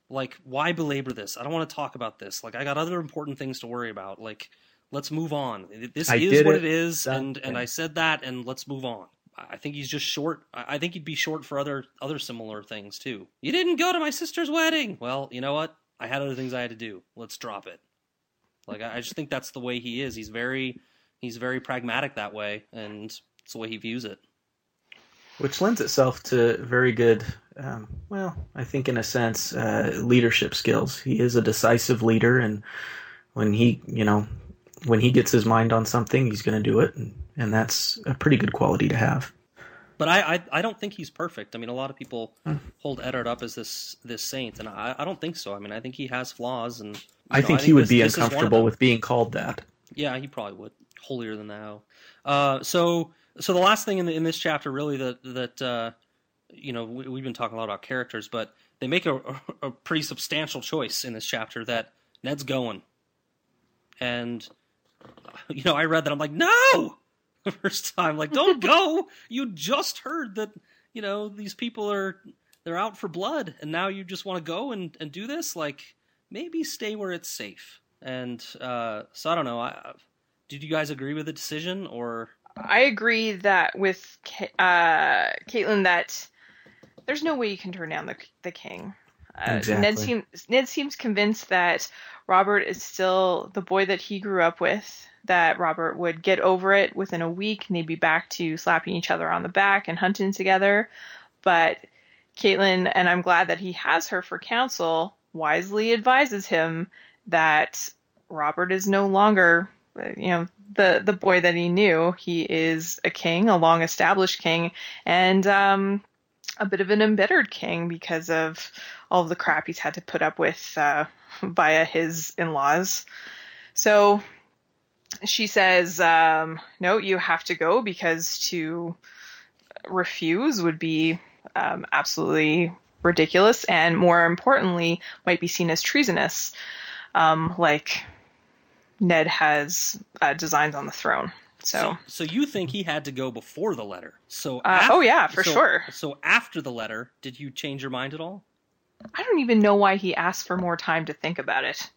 like why belabor this? I don't want to talk about this. Like I got other important things to worry about. Like let's move on. This I is what it. it is, and and. I said that, and let's move on. I think he's just short. I think he'd be short for other other similar things too. You didn't go to my sister's wedding. Well, you know what? I had other things I had to do. Let's drop it. Like I I just think that's the way he is. He's very he's very pragmatic that way, and it's the way he views it. Which lends itself to very good um, well i think in a sense uh, leadership skills he is a decisive leader and when he you know when he gets his mind on something he's going to do it and, and that's a pretty good quality to have But I, I I don't think he's perfect. I mean, a lot of people Hmm. hold Eddard up as this this saint, and I, I don't think so. I mean, I think he has flaws, and i know, think he would this- be this is one of uncomfortable with being called that Yeah, he probably would. Holier than thou. Uh, so, so the last thing in the, in this chapter, really, that that uh, you know, we, we've been talking a lot about characters, but they make a, a, a pretty substantial choice in this chapter that Ned's going, and you know, I read that I'm like, no, the first time, like, don't go. You just heard that, you know, these people are they're out for blood, and now you just want to go and and do this. Like, maybe stay where it's safe. And uh, so I don't know. I, did you guys agree with the decision, or I agree that with uh, Catelyn that there's no way you can turn down the the king. Uh, Ned seems Ned seems convinced that Robert is still the boy that he grew up with. That Robert would get over it within a week, and they'd be back to slapping each other on the back and hunting together. But Catelyn, and I'm glad that he has her for counsel, wisely advises him that Robert is no longer, you know, the the boy that he knew. He is a king, a long established king, and um, a bit of an embittered king because of all of the crap he's had to put up with uh, via his in-laws. So she says, um, "No, you have to go because to refuse would be um, absolutely ridiculous, and more importantly, might be seen as treasonous, um, like Ned has uh, designs on the throne." So, so you think he had to go before the letter? So uh, af- oh yeah, for so- sure. So after the letter, did you change your mind at all? I don't even know why he asked for more time to think about it.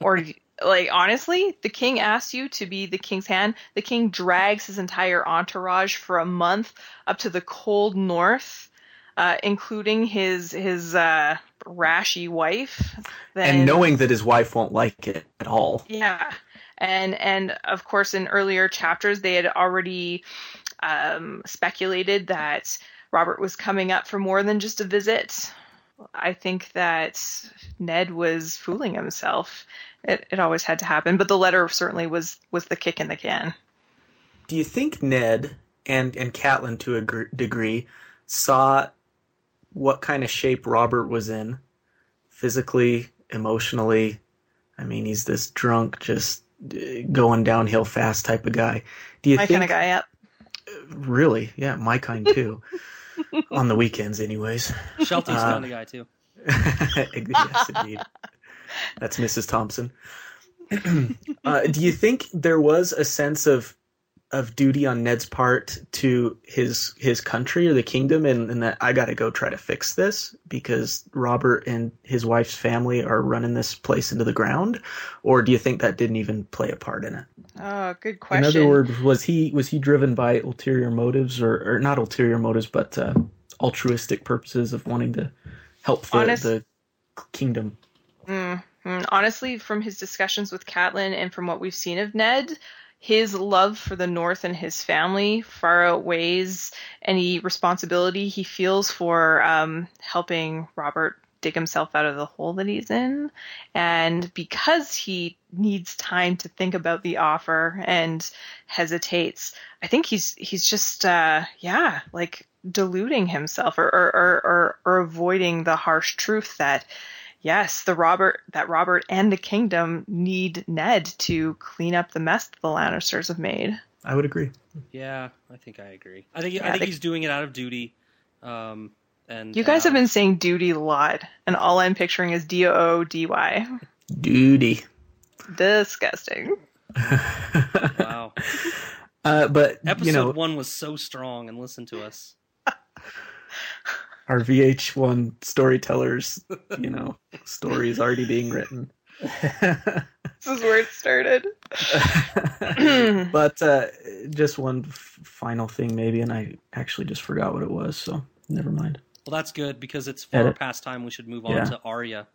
Or like honestly, the king asked you to be the king's hand. The king drags his entire entourage for a month up to the cold north, uh, including his his uh, rashy wife. Then, and knowing that his wife won't like it at all yeah, and and of course in earlier chapters they had already um, speculated that Robert was coming up for more than just a visit. I think that Ned was fooling himself. It, it always had to happen, but the letter certainly was was the kick in the can. do you think ned and and Catelyn to a gr- degree saw what kind of shape robert was in physically emotionally i mean he's this drunk just uh, going downhill fast type of guy do you think? My think kind of guy up. really yeah my kind too on the weekends anyways Shelty's Uh, kind of guy too. yes indeed that's mrs thompson uh, do you think there was a sense of of duty on Ned's part to his his country or the kingdom, and, and that I got to go try to fix this because Robert and his wife's family are running this place into the ground, or do you think that didn't even play a part in it? Oh, good question. In other words, was he was he driven by ulterior motives, or, or not ulterior motives, but uh, altruistic purposes of wanting to help the, Honest- the kingdom? Mm, honestly, from his discussions with Catelyn and from what we've seen of Ned, his love for the North and his family far outweighs any responsibility he feels for um, helping Robert dig himself out of the hole that he's in. And because he needs time to think about the offer and hesitates, I think he's he's just uh, yeah, like deluding himself or or, or, or, or avoiding the harsh truth that yes, the Robert that Robert and the kingdom need Ned to clean up the mess that the Lannisters have made. I would agree. Yeah, I think I agree. I think I think they- he's doing it out of duty. Um, and You guys uh, have been saying duty a lot, and all I'm picturing is D O O D Y. Duty. Disgusting. wow. uh, but Episode you know, one was so strong, and listen to us. our VH1 storytellers, you know, stories already being written. This is where it started. but uh, just one f- final thing, maybe, and I actually just forgot what it was, so never mind. Well, that's good because it's far Edit. past time. We should move on Yeah. to Arya.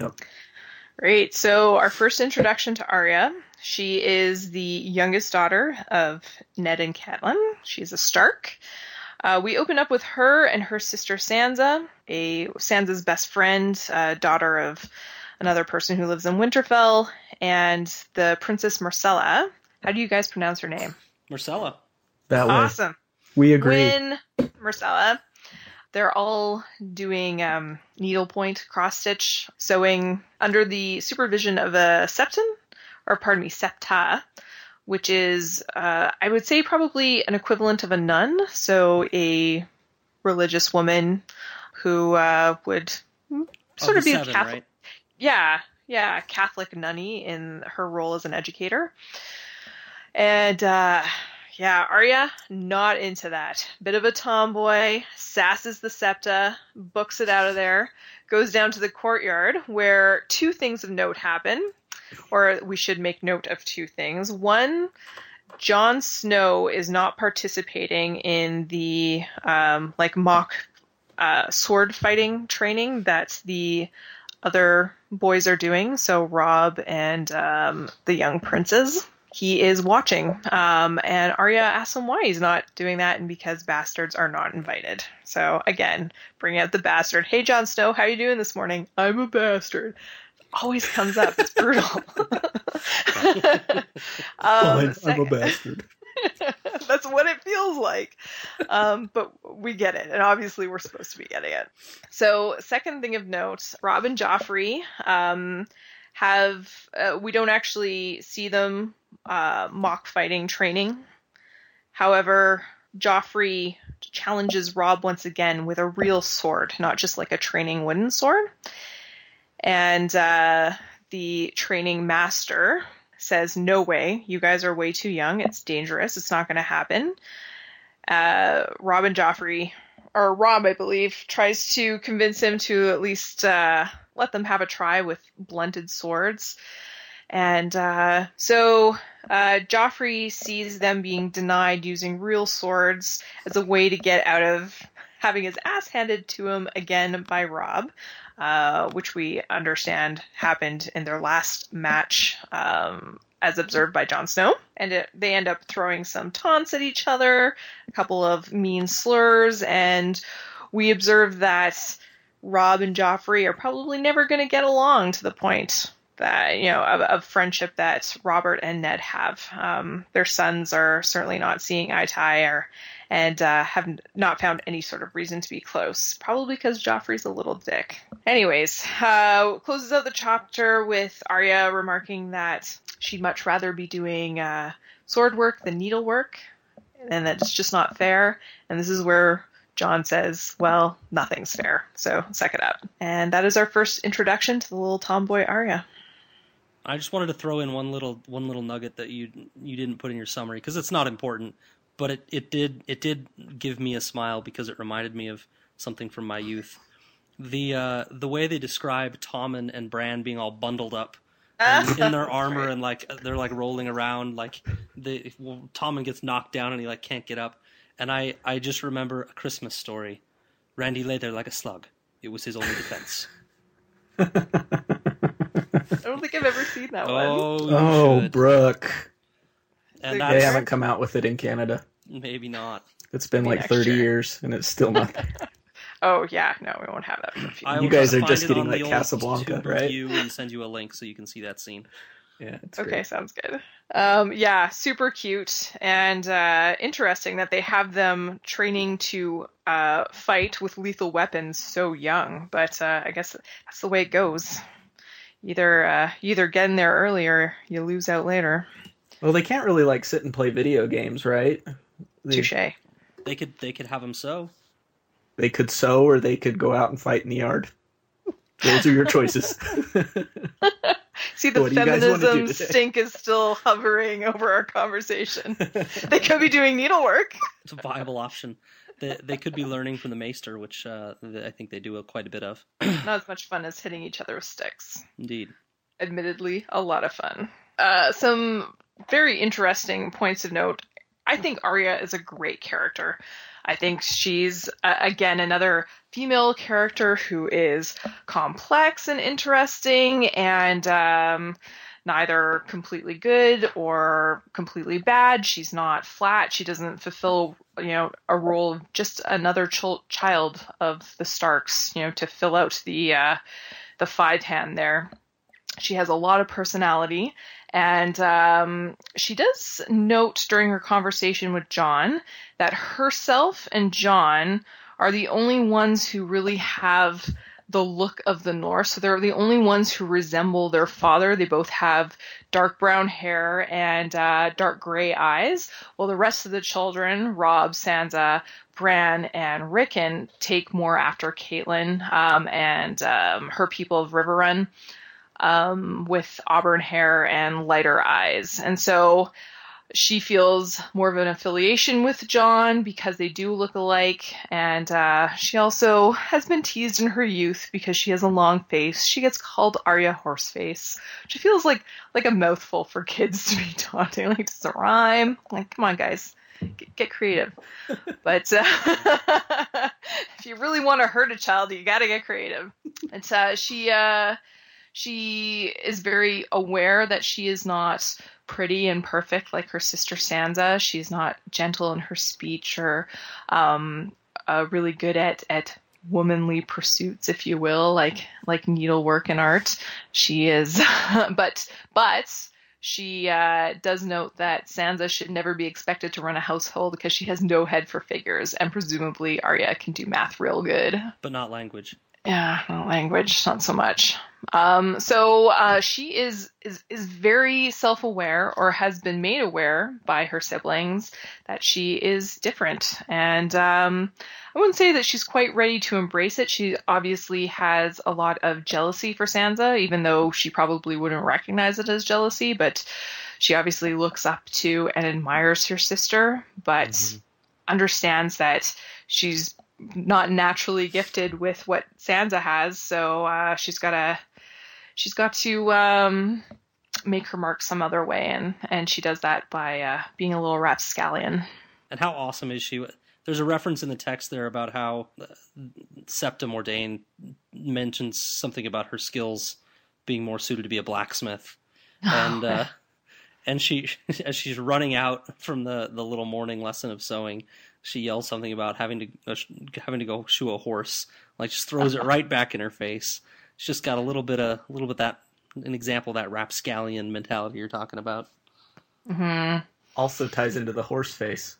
Yep. Great. So our first introduction to Arya. She is the youngest daughter of Ned and Catelyn. She's a Stark. Uh, we open up with her and her sister Sansa, a Sansa's best friend, uh, daughter of another person who lives in Winterfell, and the Princess Marcella. How do you guys pronounce her name? Marcella. That way, Awesome. we agree. Win, Marcella. They're all doing um, needlepoint cross stitch sewing under the supervision of a septon, or pardon me, septa, which is, uh, I would say, probably an equivalent of a nun. So a religious woman who uh, would sort Oh, of be seven, a Catholic right? yeah, yeah, Catholic nunny in her role as an educator. And uh, yeah, Arya not into that. Bit of a tomboy, sasses the septa, books it out of there, goes down to the courtyard where two things of note happen, or we should make note of two things. One, Jon Snow is not participating in the um, like mock uh, sword fighting training that the other boys are doing. So Robb and um, the young princes. He is watching, um, and Arya asks him why he's not doing that, and because bastards are not invited. So again, bring out the bastard. Hey, Jon Snow, how you doing this morning? I'm a bastard. Always comes up. It's brutal. um, second- bastard. That's what it feels like. Um, but we get it, and obviously we're supposed to be getting it. So, second thing of note, Robb and Joffrey um, have uh, we don't actually see them uh, mock fighting training. However, Joffrey challenges Robb once again with a real sword, not just like a training wooden sword. And uh, the training master says, No way, you guys are way too young. It's dangerous. It's not going to happen. Uh, Robb and Joffrey, or Robb, I believe, tries to convince him to at least uh, let them have a try with blunted swords. And uh, so uh, Joffrey sees them being denied using real swords as a way to get out of having his ass handed to him again by Robb, uh, which we understand happened in their last match um, as observed by Jon Snow. And it, they end up throwing some taunts at each other, a couple of mean slurs, and we observe that Robb and Joffrey are probably never going to get along to the point that you know of, of friendship that Robert and Ned have. Um, their sons are certainly not seeing eye to eye, or, and uh, have not found any sort of reason to be close. Probably because Joffrey's a little dick. Anyways, uh, closes out the chapter with Arya remarking that she'd much rather be doing uh, sword work than needlework, and that it's just not fair. And this is where Jon says, Well, nothing's fair, so suck it up. And that is our first introduction to the little tomboy Arya. I just wanted to throw in one little one little nugget that you you didn't put in your summary because it's not important, but it, it did it did give me a smile because it reminded me of something from my youth. The uh, the way they describe Tommen and Bran being all bundled up and in their armor and like they're like rolling around like the well, Tommen gets knocked down and he like can't get up, and I I just remember a Christmas story. Randy lay there like a slug. It was his only defense. I don't think I've ever seen that one. Oh, you Oh, should. Brooke. And They They that's haven't come out with it in Canada. maybe not. It's been Be like 30 year. years and it's still not there. Oh yeah, no, we won't have that for a few. I You will guys are find just it getting on like the old Casablanca, Tube right? review and send you a link so you can see that scene. Yeah, it's Okay, great. sounds good. Um, yeah, super cute and uh, interesting that they have them training to uh, fight with lethal weapons so young. But uh, I guess that's the way it goes. Either uh, you either get in there early or you lose out later. Well, they can't really like sit and play video games, right? They, Touche. They could they could have them sew. they could sew or they could go out and fight in the yard. Those are your choices. See, the What do you guys wanna do feminism stink is still hovering over our conversation. they could be doing needlework. It's a viable option. They, they could be learning from the maester, which uh, I think they do a, quite a bit of. Not as much fun as hitting each other with sticks. Indeed. admittedly a lot of fun. Uh, some very interesting points of note. I think Arya is a great character. I think she's uh, again another female character who is complex and interesting, and um, neither completely good or completely bad. She's not flat. She doesn't fulfill you know a role of just another ch- child of the Starks. You know to fill out the uh, the five hand there she has a lot of personality. And um, she does note during her conversation with jon that herself and jon are the only ones who really have the look of the north so they're the only ones who resemble their father. They both have dark brown hair and uh, dark gray eyes while the rest of the children robb sansa bran and rickon take more after catelyn um, and um, her people of riverrun um, with auburn hair and lighter eyes. And so she feels more of an affiliation with Jon because they do look alike. And uh, she also has been teased in her youth because she has a long face. She gets called Arya Horseface, which feels like like a mouthful for kids to be taunting. Like, does it rhyme? Like, come on, guys. Get, get creative, but uh, if you really want to hurt a child, you got to get creative. And uh, she uh, she is very aware that she is not pretty and perfect like her sister Sansa. She's not gentle in her speech or um, uh, really good at at womanly pursuits, if you will, like like needlework and art. She is, but but she uh, does note that Sansa should never be expected to run a household because she has no head for figures, and presumably Arya can do math real good. But not language. Yeah, well, language, not so much. Um, so uh, she is is is very self aware, or has been made aware by her siblings that she is different, and um, I wouldn't say that she's quite ready to embrace it. She obviously has a lot of jealousy for Sansa, even though she probably wouldn't recognize it as jealousy. But she obviously looks up to and admires her sister, but Mhm. understands that she's not naturally gifted with what Sansa has, so uh, she's got to she's got to um, make her mark some other way, and and she does that by uh, being a little rapscallion. And how awesome is she? There's a reference in the text there about how uh, Septa Mordane mentions something about her skills being more suited to be a blacksmith, and uh, and she as she's running out from the the little morning lesson of sewing, she yells something about having to uh, sh- having to go shoe a horse, like just throws it right back in her face. She's just got a little bit of a little bit that an example of that rapscallion mentality you're talking about. hmm also ties into the horse face.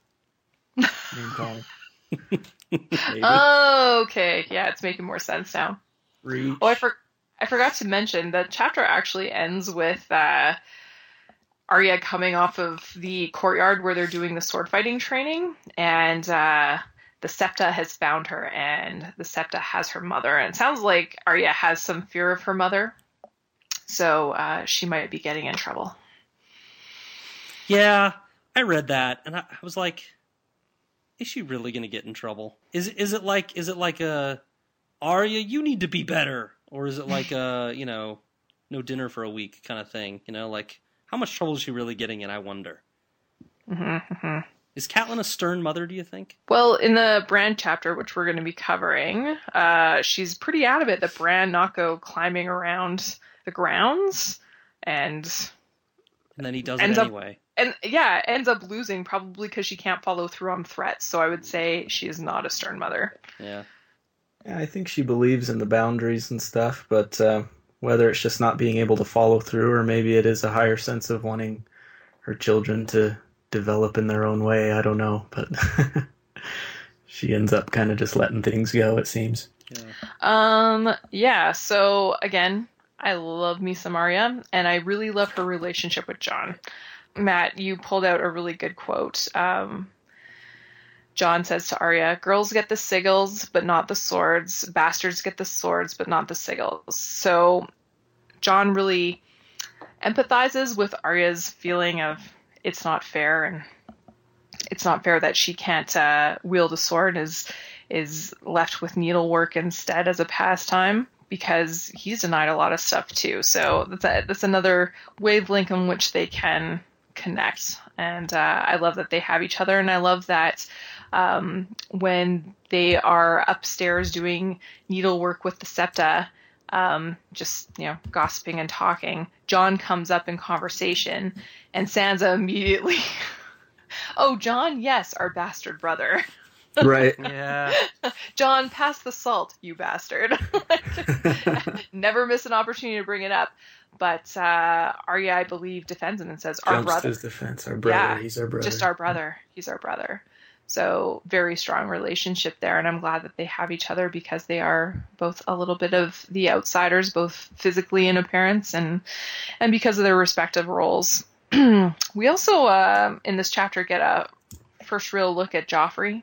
Name calling. Maybe. Oh, okay, yeah, it's making more sense now. Reach. Oh, I for- I forgot to mention the chapter actually ends with uh, Arya coming off of the courtyard where they're doing the sword fighting training, and uh, the Septa has found her, and the Septa has her mother, and it sounds like Arya has some fear of her mother, so uh, she might be getting in trouble. Yeah, I read that and I, I was like, is she really going to get in trouble? Is is it like is it like a Arya, you need to be better, or is it like a you know, no dinner for a week kind of thing? You know, like how much trouble is she really getting in? I wonder. hmm hmm Is Catelyn a stern mother? Do you think? Well, in the Bran chapter, which we're going to be covering, uh, she's pretty adamant that Bran not go climbing around the grounds, and And then he does Ends it up- anyway. and yeah, ends up losing probably because she can't follow through on threats. So I would say she is not a stern mother. Yeah. Yeah, I think she believes in the boundaries and stuff, but uh, whether it's just not being able to follow through, or maybe it is a higher sense of wanting her children to develop in their own way, I don't know. But she ends up kind of just letting things go, it seems. Yeah. Um, yeah, so again, I love me some Arya, and I really love her relationship with Jon. Matt, you pulled out a really good quote. Um, Jon says to Arya, Girls get the sigils, but not the swords. Bastards get the swords, but not the sigils. So Jon really empathizes with Arya's feeling of it's not fair and it's not fair that she can't uh, wield a sword is is left with needlework instead as a pastime because he's denied a lot of stuff too. So that's a, that's another wavelength in which they can connect. And uh, I love that they have each other, and I love that um, when they are upstairs doing needlework with the septa, um, just you know gossiping and talking. Jon comes up in conversation, and Sansa immediately, "Oh, Jon, yes, our bastard brother." Right. Yeah. Jon, pass the salt, you bastard. Never miss an opportunity to bring it up. But uh, Arya, I believe, defends him and says, "Our Jumps brother, his defense. Our brother. Yeah, He's our brother. just our brother. He's our brother." So very strong relationship there, and I'm glad that they have each other because they are both a little bit of the outsiders, both physically in appearance and and because of their respective roles. we also uh, in this chapter get a first real look at Joffrey,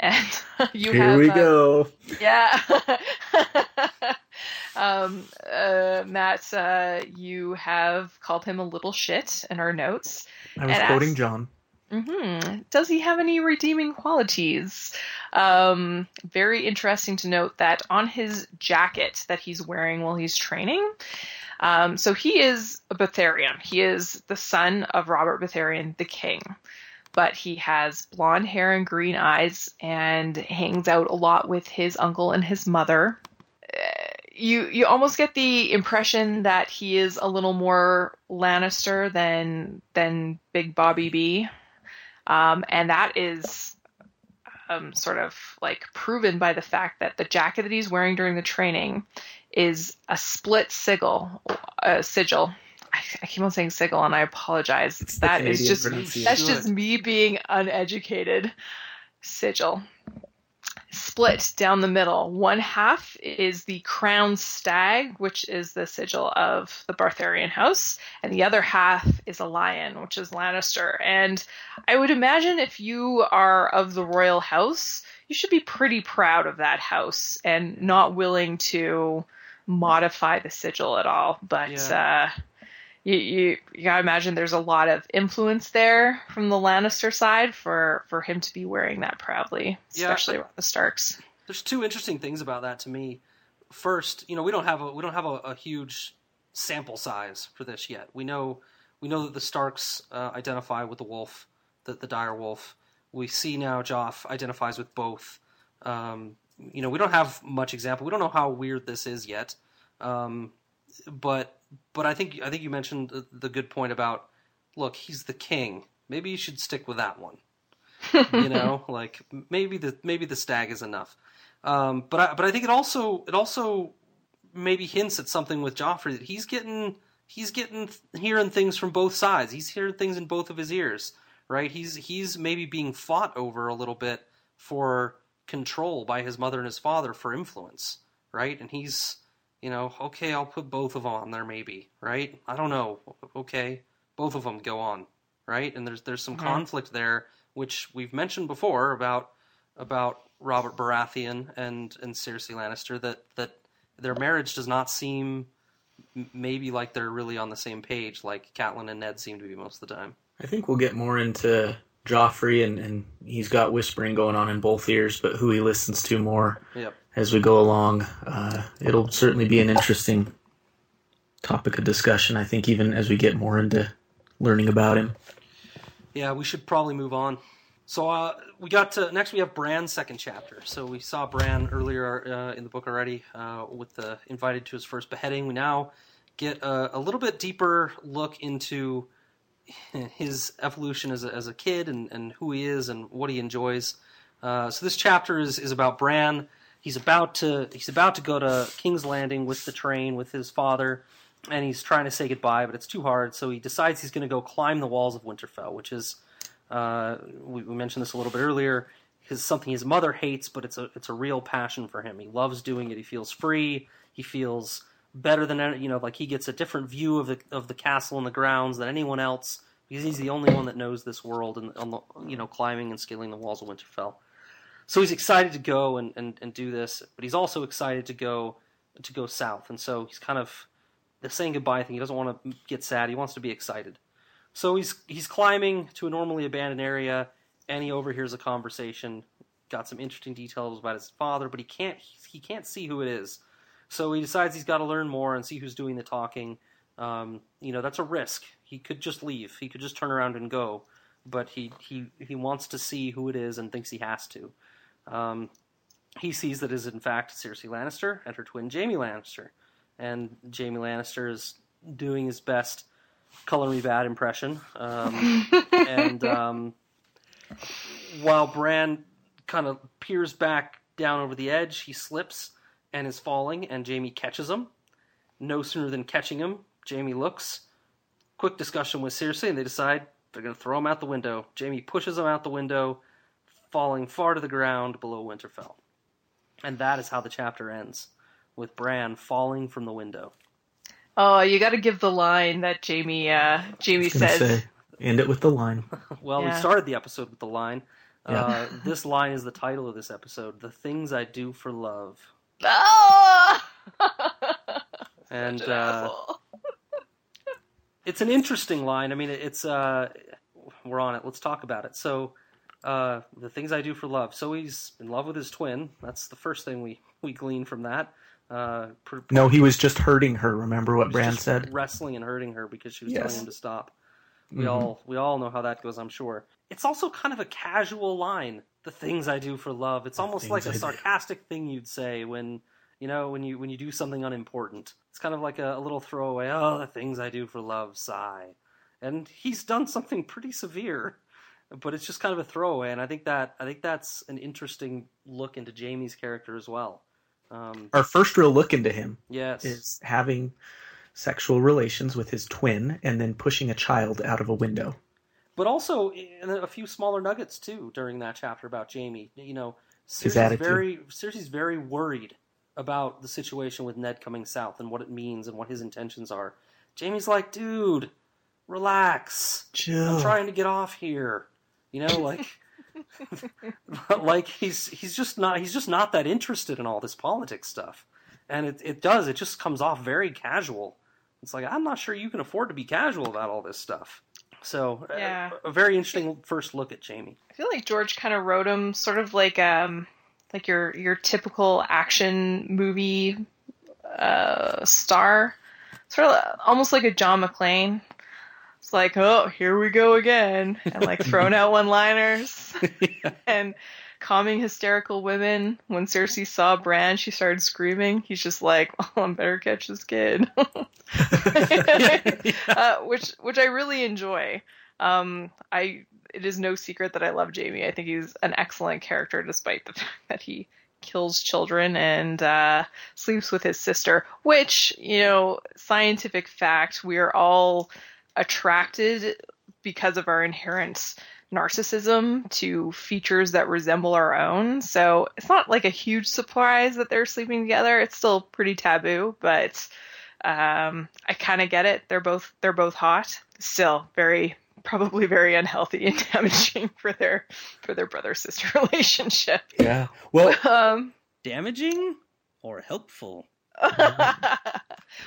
and you Here have we uh, go. yeah. um, uh, Matt, uh, you have called him a little shit in our notes. I was quoting ask- Jon. Hmm Does he have any redeeming qualities? Um, very interesting to note that on his jacket that he's wearing while he's training, um, so he is a Baratheon. He is the son of Robert Baratheon, the king. But he has blonde hair and green eyes and hangs out a lot with his uncle and his mother. Uh, You you almost get the impression that he is a little more Lannister than than Big Bobby B. Um, and that is um, sort of like proven by the fact that the jacket that he's wearing during the training is a split sigil, a sigil. I, I keep on saying sigil, and I apologize. It's That is just that's just me being uneducated. Sigil. Split down the middle. One half is the crown stag, which is the sigil of the Baratheon house, and the other half is a lion, which is Lannister. And I would imagine if you are of the royal house, you should be pretty proud of that house and not willing to modify the sigil at all. But Yeah. uh, you, you you gotta imagine there's a lot of influence there from the Lannister side for for him to be wearing that proudly, especially but- around the Starks. There's two interesting things about that to me. First, you know, we don't have a we don't have a, a huge sample size for this yet. We know we know that the Starks uh, identify with the wolf, the the dire wolf. We see now Joff identifies with both. Um, you know, we don't have much example. We don't know how weird this is yet. Um, but but I think I think you mentioned the, the good point about look, he's the king. Maybe you should stick with that one. you know, like maybe the maybe the stag is enough. Um, but I, but I think it also it also maybe hints at something with Joffrey that he's getting he's getting hearing things from both sides. He's hearing things in both of his ears, right? He's he's maybe being fought over a little bit for control by his mother and his father for influence, right? And he's you know okay, I'll put both of them on there maybe, right? I don't know. Okay, both of them go on, right? And there's there's some Mhm. conflict there, which we've mentioned before about about Robert Baratheon and and Cersei Lannister that that their marriage does not seem maybe like they're really on the same page like Catelyn and Ned seem to be most of the time. I think we'll get more into Joffrey, and, and he's got whispering going on in both ears, but who he listens to more Yep. as we go along. Uh, it'll certainly be an interesting topic of discussion, I think, even as we get more into learning about him. Yeah, we should probably move on. So uh, we got to next. We have Bran's second chapter. So we saw Bran earlier uh, in the book already uh, with the invited to his first beheading. We now get a, a little bit deeper look into his evolution as a, as a kid and, and who he is and what he enjoys. Uh, so this chapter is, is about Bran. he's about to he's about to go to King's Landing with the train with his father, and he's trying to say goodbye, but it's too hard. So he decides he's going to go climb the walls of Winterfell, which is uh, we, we mentioned this a little bit earlier. Is something his mother hates, but it's a it's a real passion for him. He loves doing it. He feels free. He feels better than you know, like he gets a different view of the of the castle and the grounds than anyone else because he's the only one that knows this world and on the, you know climbing and scaling the walls of Winterfell. So he's excited to go and, and, and do this, but he's also excited to go to go south, and so he's kind of the saying goodbye thing. He doesn't want to get sad. He wants to be excited. So he's he's climbing to a normally abandoned area, and he overhears a conversation. Got some interesting details about his father, but he can't he can't see who it is. So he decides he's got to learn more and see who's doing the talking. Um, you know, that's a risk. He could just leave. He could just turn around and go, but he he he wants to see who it is and thinks he has to. Um, he sees that it is in fact Cersei Lannister and her twin Jaime Lannister, and Jaime Lannister is doing his best color me bad impression. Um, and um, while Bran kind of peers back down over the edge, he slips and is falling, and Jaime catches him. No sooner than catching him, Jaime looks. Quick discussion with Cersei, and they decide they're going to throw him out the window. Jaime pushes him out the window, falling far to the ground below Winterfell. And that is how the chapter ends, with Bran falling from the window. Oh, you got to give the line that Jaime uh, Jaime was says. say, end it with the line. Well, we started the episode with the line. Yeah. Uh, this line is the title of this episode: "The Things I Do for Love." Oh! And an uh, it's an interesting line. I mean, it's uh, we're on it. Let's talk about it. So, uh, the things I do for love. So he's in love with his twin. That's the first thing we we glean from that. Uh, pr- No, he was just hurting her. Remember what he's Bran said? wrestling and hurting her because she was Yes. telling him to stop. We Mhm. all we all know how that goes. I'm sure. It's also kind of a casual line. The things I do for love. It's The almost like a I do. sarcastic thing you'd say when you know when you when you do something unimportant. It's kind of like a, a little throwaway. Oh, the things I do for love. Sigh. And he's done something pretty severe, but it's just kind of a throwaway. And I think that I think that's an interesting look into Jaime's character as well. Um, Our first real look into him yes. is having sexual relations with his twin and then pushing a child out of a window. But also eh, in a few smaller nuggets too during that chapter about Jaime. You know, Cersei's very Cersei's very worried about the situation with Ned coming south and what it means and what his intentions are. Jaime's like, dude, relax. Jill. I'm trying to get off here. You know, like like he's he's just not he's just not that interested in all this politics stuff. And it it does, it just comes off very casual. It's like I'm not sure you can afford to be casual about all this stuff. So, uh, Yeah. a, very interesting first look at Jaime. I feel like George kind of wrote him sort of like um like your your typical action movie uh star, sort of almost like a John McClane. It's like, oh, here we go again, and like throwing out one-liners and calming hysterical women. When Cersei saw Bran, she started screaming. He's just like, oh, I better catch this kid. uh, which which I really enjoy. Um, I it is no secret that I love Jaime. I think he's an excellent character, despite the fact that he kills children and uh, sleeps with his sister. Which you know, scientific fact, we are all attracted because of our inherent narcissism to features that resemble our own. So it's not like a huge surprise that they're sleeping together. It's still pretty taboo, but um, I kind of get it. They're both they're both hot. Still very probably very unhealthy and damaging for their for their brother sister relationship. Yeah. Well, Um, Damaging or helpful?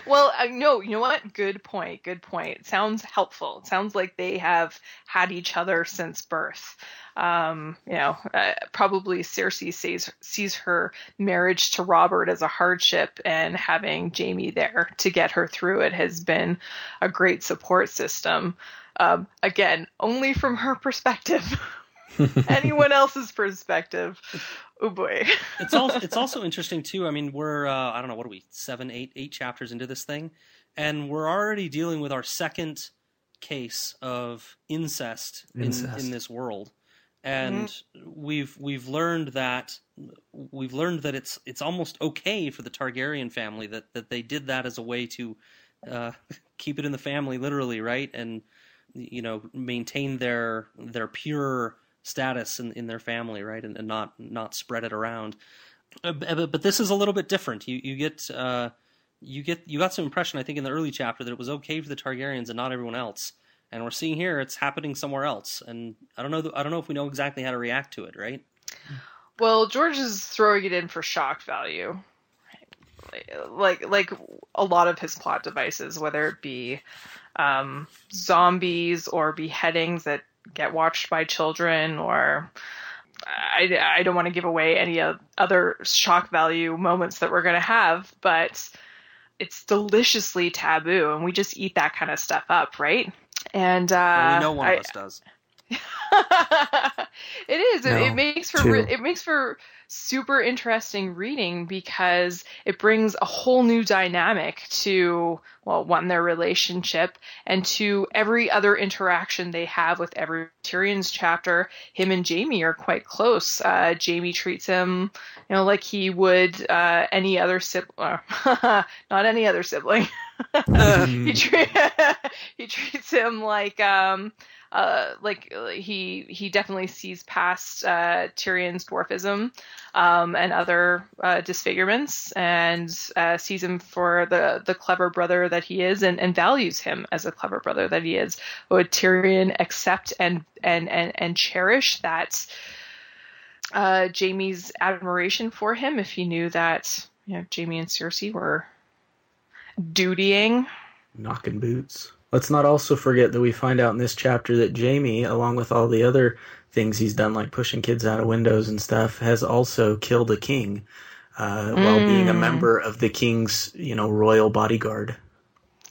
well, uh, no, you know what? Good point. Good point. Sounds helpful. Sounds like they have had each other since birth. Um, you know, uh, probably Cersei sees sees her marriage to Robert as a hardship, and having Jaime there to get her through it has been a great support system. Um, again, only from her perspective. Anyone else's perspective, oh boy. It's also it's also interesting too. I mean, we're uh, I don't know what are we seven, eight, eight chapters into this thing, and we're already dealing with our second case of incest, Incest. In, in this world. and we've we've learned that we've learned that it's it's almost okay for the Targaryen family that that they did that as a way to uh, keep it in the family, literally, right? And you know, maintain their their pure status in, in their family, right, and, and not not spread it around. Uh, but, but this is a little bit different. You you get uh, you get you got some impression, I think, in the early chapter that it was okay for the Targaryens and not everyone else. And we're seeing here it's happening somewhere else, and I don't know. I don't know if we know exactly how to react to it, right? Well, George is throwing it in for shock value, like like a lot of his plot devices, whether it be um, zombies or beheadings that get watched by children, or I, I don't want to give away any other shock value moments that we're going to have, but it's deliciously taboo, and we just eat that kind of stuff up, right? And uh, well, we know one I, of us does. it is. No, it, it makes for two. it makes for super interesting reading because it brings a whole new dynamic to well, one their relationship and to every other interaction they have with every Tyrion's chapter. Him and Jaime are quite close. Uh, Jaime treats him, you know, like he would uh, any other sibling, not any other sibling. he, tre- he treats him like um uh like he he definitely sees past uh Tyrion's dwarfism um and other uh disfigurements and uh sees him for the the clever brother that he is and, and values him as a clever brother that he is would Tyrion accept and and and, and cherish that uh Jaime's admiration for him if he knew that you know Jaime and Cersei were dutying knocking boots. Let's not also forget that we find out in this chapter that Jaime, along with all the other things he's done, like pushing kids out of windows and stuff, has also killed a king uh, while being a Mm. member of the king's, you know, royal bodyguard.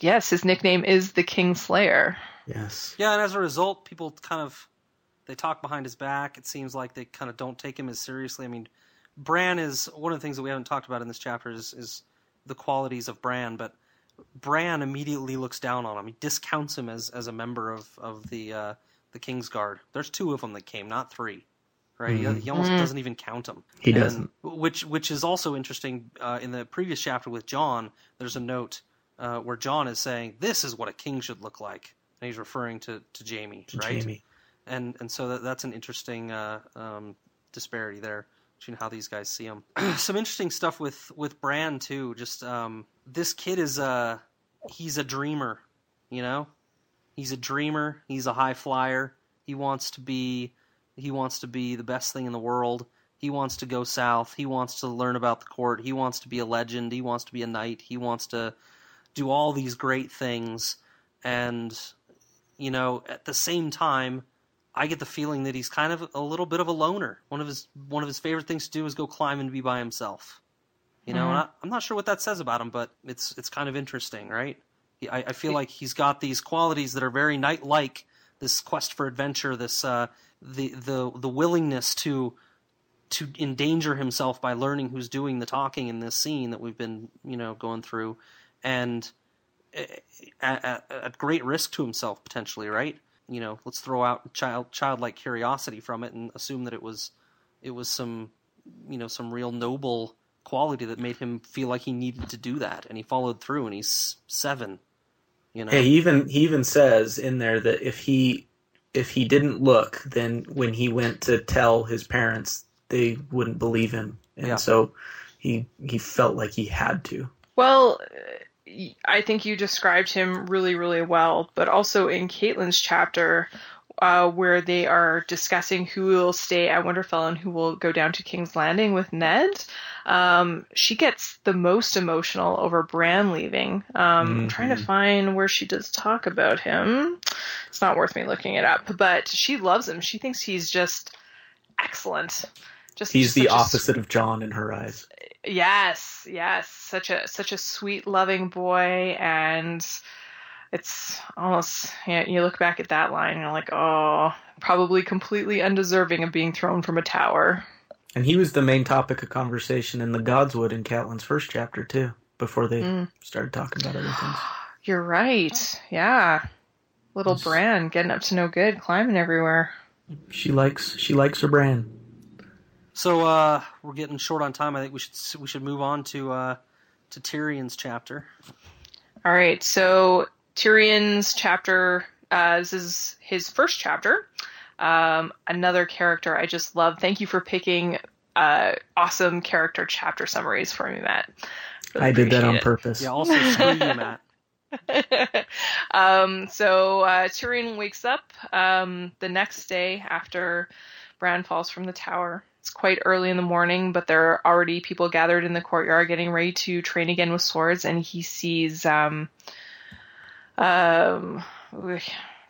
Yes, his nickname is the King Slayer. Yes. Yeah, and as a result, people kind of they talk behind his back. It seems like they kind of don't take him as seriously. I mean, Bran is one of the things that we haven't talked about in this chapter is, is the qualities of Bran, but Bran immediately looks down on him. He discounts him as, as a member of of the uh, the King's Guard. There's two of them that came, not three. Right? Mhm. He, he almost Mhm. doesn't even count them. He And- doesn't. Which which is also interesting. Uh, in the previous chapter with Jon, there's a note uh, where Jon is saying, "This is what a king should look like," and he's referring to to Jaime, To right? Jaime. And and so that, that's an interesting uh, um, disparity there between how these guys see him. Some interesting stuff with with Bran too. Just um, this kid is a he's a dreamer, you know. He's a dreamer. He's a high flyer. He wants to be he wants to be the best thing in the world. He wants to go south. He wants to learn about the court. He wants to be a legend. He wants to be a knight. He wants to do all these great things. And, you know, at the same time, I get the feeling that he's kind of a little bit of a loner. One of his one of his favorite things to do is go climb and be by himself. You know, and I, I'm not sure what that says about him, but it's it's kind of interesting, right? I, I feel like he's got these qualities that are very knight-like. This quest for adventure, this uh, the the the willingness to to endanger himself by learning who's doing the talking in this scene that we've been you know going through, and eh, at, at, at great risk to himself potentially, right? You know, let's throw out child childlike curiosity from it and assume that it was it was some you know some real noble quality that made him feel like he needed to do that, and he followed through, and he's seven. You know, Hey, he even he even says in there that if he if he didn't look, then when he went to tell his parents, they wouldn't believe him, and Yeah. so he he felt like he had to. Well, uh, I think you described him really, really well, but also in Catelyn's chapter, uh, where they are discussing who will stay at Winterfell and who will go down to King's Landing with Ned, um, she gets the most emotional over Bran leaving. Um, I'm trying to find where she does talk about him. It's not worth me looking it up, but she loves him. She thinks he's just excellent. Just He's the such a opposite of Jon in her eyes. Yes, yes, such a such a sweet, loving boy, and it's almost you, know, you look back at that line, and you're like, oh, probably completely undeserving of being thrown from a tower. And he was the main topic of conversation in the Godswood in Catelyn's first chapter too, before they Mm. started talking about other things. You're right, yeah. Little. Bran getting up to no good, climbing everywhere. She likes she likes her Bran. So uh, we're getting short on time. I think we should we should move on to uh, to Tyrion's chapter. All right, so Tyrion's chapter. Uh, this is his first chapter. Um, another character I just love. Thank you for picking uh, awesome character chapter summaries for me, Matt. Really I did that on it. purpose. Yeah, also screw you, Matt. um, so uh, Tyrion wakes up um, the next day after Bran falls from the tower. It's quite early in the morning, but there are already people gathered in the courtyard getting ready to train again with swords, and he sees um, um,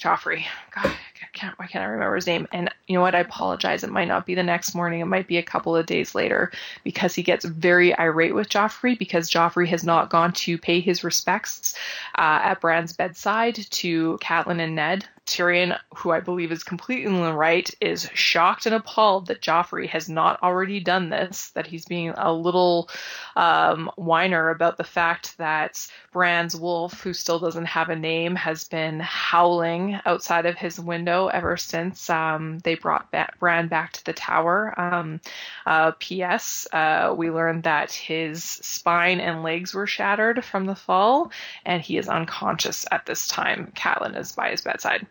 Joffrey. God, I can't why can't I remember his name? And you know what? I apologize. It might not be the next morning. It might be a couple of days later because he gets very irate with Joffrey because Joffrey has not gone to pay his respects uh, at Bran's bedside to Catelyn and Ned. Tyrion, who I believe is completely in the right, is shocked and appalled that Joffrey has not already done this, that he's being a little um, whiner about the fact that Bran's wolf, who still doesn't have a name, has been howling outside of his window ever since um, they brought Bran back to the tower. Um, uh, P.S. Uh, we learned that his spine and legs were shattered from the fall, and he is unconscious at this time. Catelyn is by his bedside.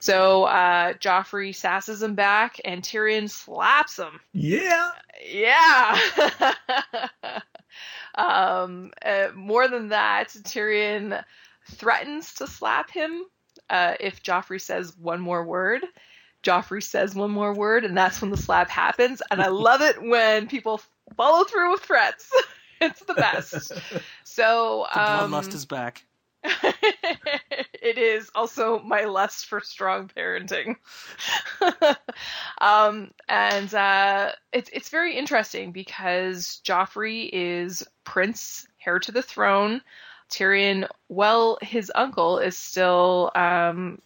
So uh, Joffrey sasses him back, and Tyrion slaps him. Yeah. Yeah. um, uh, more than that, Tyrion threatens to slap him uh, if Joffrey says one more word. Joffrey says one more word, and that's when the slap happens. And I love it when people follow through with threats. it's the best. So the bloodlust um, is back. it is also my lust for strong parenting. um, and uh, it's it's very interesting because Joffrey is prince, heir to the throne. Tyrion, well, his uncle is still um,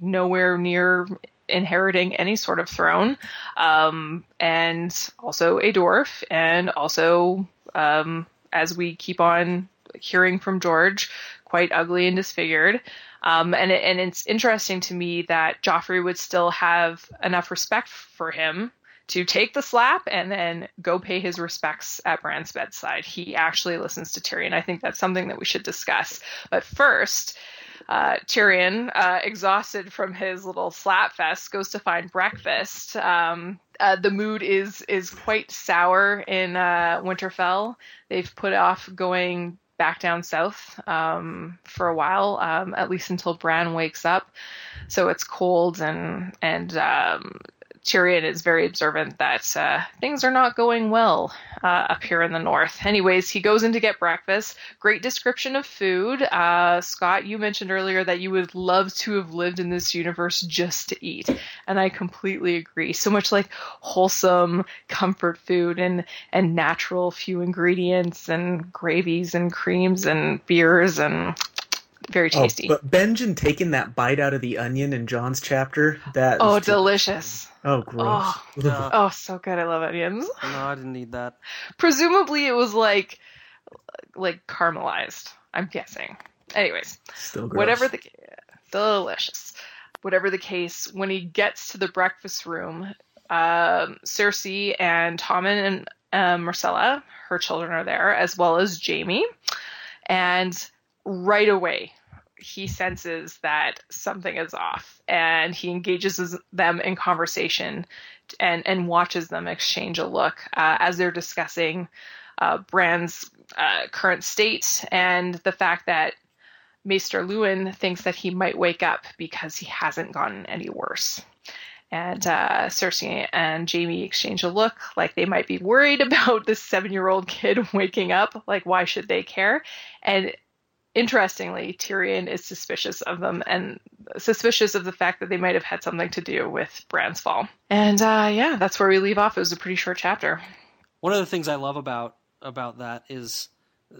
nowhere near inheriting any sort of throne, um, and also a dwarf, and also, um, as we keep on hearing from George, quite ugly and disfigured. Um, and it, and it's interesting to me that Joffrey would still have enough respect for him to take the slap and then go pay his respects at Bran's bedside. He actually listens to Tyrion. I think that's something that we should discuss. But first, uh, Tyrion, uh, exhausted from his little slap fest, goes to find breakfast. Um, uh, the mood is is quite sour in uh, Winterfell. They've put off going back down south um, for a while, um, at least until Bran wakes up. So it's cold and and um, Tyrion is very observant that uh, things are not going well uh, up here in the north. Anyways, he goes in to get breakfast. Great description of food. Uh, Scott, you mentioned earlier that you would love to have lived in this universe just to eat, and I completely agree. So much like wholesome comfort food and and natural few ingredients and gravies and creams and beers and very oh, tasty. Oh, but Benjen taking that bite out of the onion in Jon's chapter, that oh, delicious. Oh, gross. Oh, oh, so good. I love onions. No, I didn't need that. Presumably, it was like like caramelized. I'm guessing. Anyways, still gross. whatever the delicious. Whatever the case, when he gets to the breakfast room, um, Cersei and Tommen and um, Myrcella, her children, are there, as well as Jaime. And right away, he senses that something is off and he engages them in conversation and, and watches them exchange a look uh, as they're discussing uh, Bran's uh, current state and the fact that Maester Luwin thinks that he might wake up because he hasn't gotten any worse. And uh, Cersei and Jaime exchange a look like they might be worried about this seven year old kid waking up. Like, why should they care? And interestingly, Tyrion is suspicious of them and suspicious of the fact that they might have had something to do with Bran's fall. And uh, yeah, that's where we leave off. It was a pretty short chapter. One of the things I love about about that is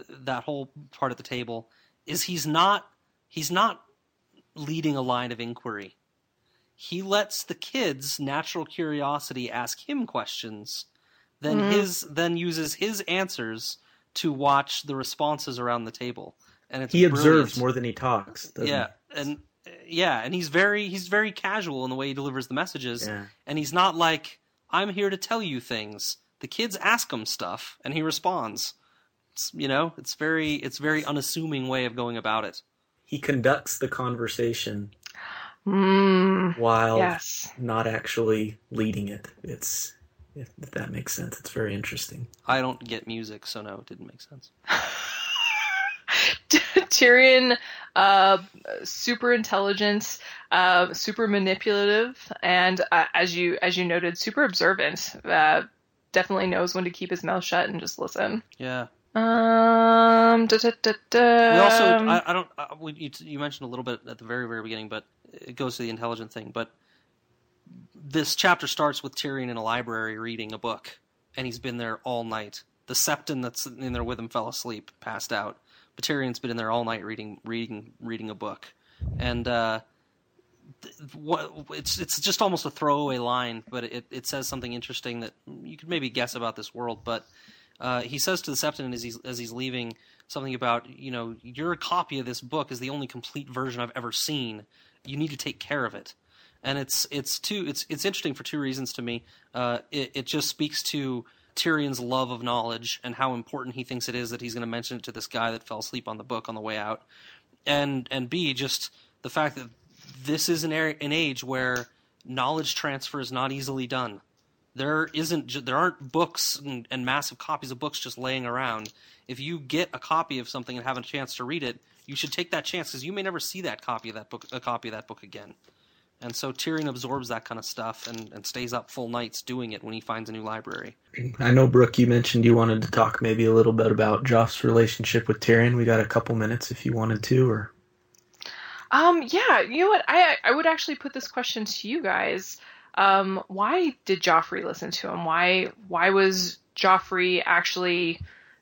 that whole part of the table is he's not he's not leading a line of inquiry. He lets the kids' natural curiosity ask him questions, then mm-hmm. his then uses his answers to watch the responses around the table and he observes more than he talks. Yeah, he? and yeah, and he's very he's very casual in the way he delivers the messages, Yeah. and he's not like I'm here to tell you things. The kids ask him stuff, and he responds. It's, you know, it's very it's very unassuming way of going about it. He conducts the conversation Mm, while yes. not actually leading it. It's if, if that makes sense. It's very interesting. I don't get music, so no, it didn't make sense. Tyrion, uh, super intelligent, uh, super manipulative, and uh, as you as you noted, super observant. Uh, definitely knows when to keep his mouth shut and just listen. Yeah. Um, da, da, da, We also, I, I don't. Uh, we, you, you mentioned a little bit at the very, very beginning, but it goes to the intelligent thing. But this chapter starts with Tyrion in a library reading a book, and he's been there all night. The Septon that's in there with him fell asleep, passed out. But Tyrion's been in there all night reading, reading, reading a book, and uh, th- it's it's just almost a throwaway line, but it, it says something interesting that you could maybe guess about this world. But uh, he says to the Septon as he's as he's leaving something about you know your copy of this book is the only complete version I've ever seen. You need to take care of it, and it's it's two it's it's interesting for two reasons to me. Uh, it it just speaks to Tyrion's love of knowledge and how important he thinks it is that he's going to mention it to this guy that fell asleep on the book on the way out, and and B just the fact that this is an, ar- an age where knowledge transfer is not easily done. There isn't there aren't books and, and massive copies of books just laying around. If you get a copy of something and have a chance to read it, you should take that chance because you may never see that copy of that book a copy of that book again. And so Tyrion absorbs that kind of stuff and, and stays up full nights doing it when he finds a new library. I know, Brooke, you mentioned you wanted to talk maybe a little bit about Joff's relationship with Tyrion. We got a couple minutes if you wanted to, or Um, yeah, you know what? I I would actually put this question to you guys. Um, why did Joffrey listen to him? Why why was Joffrey actually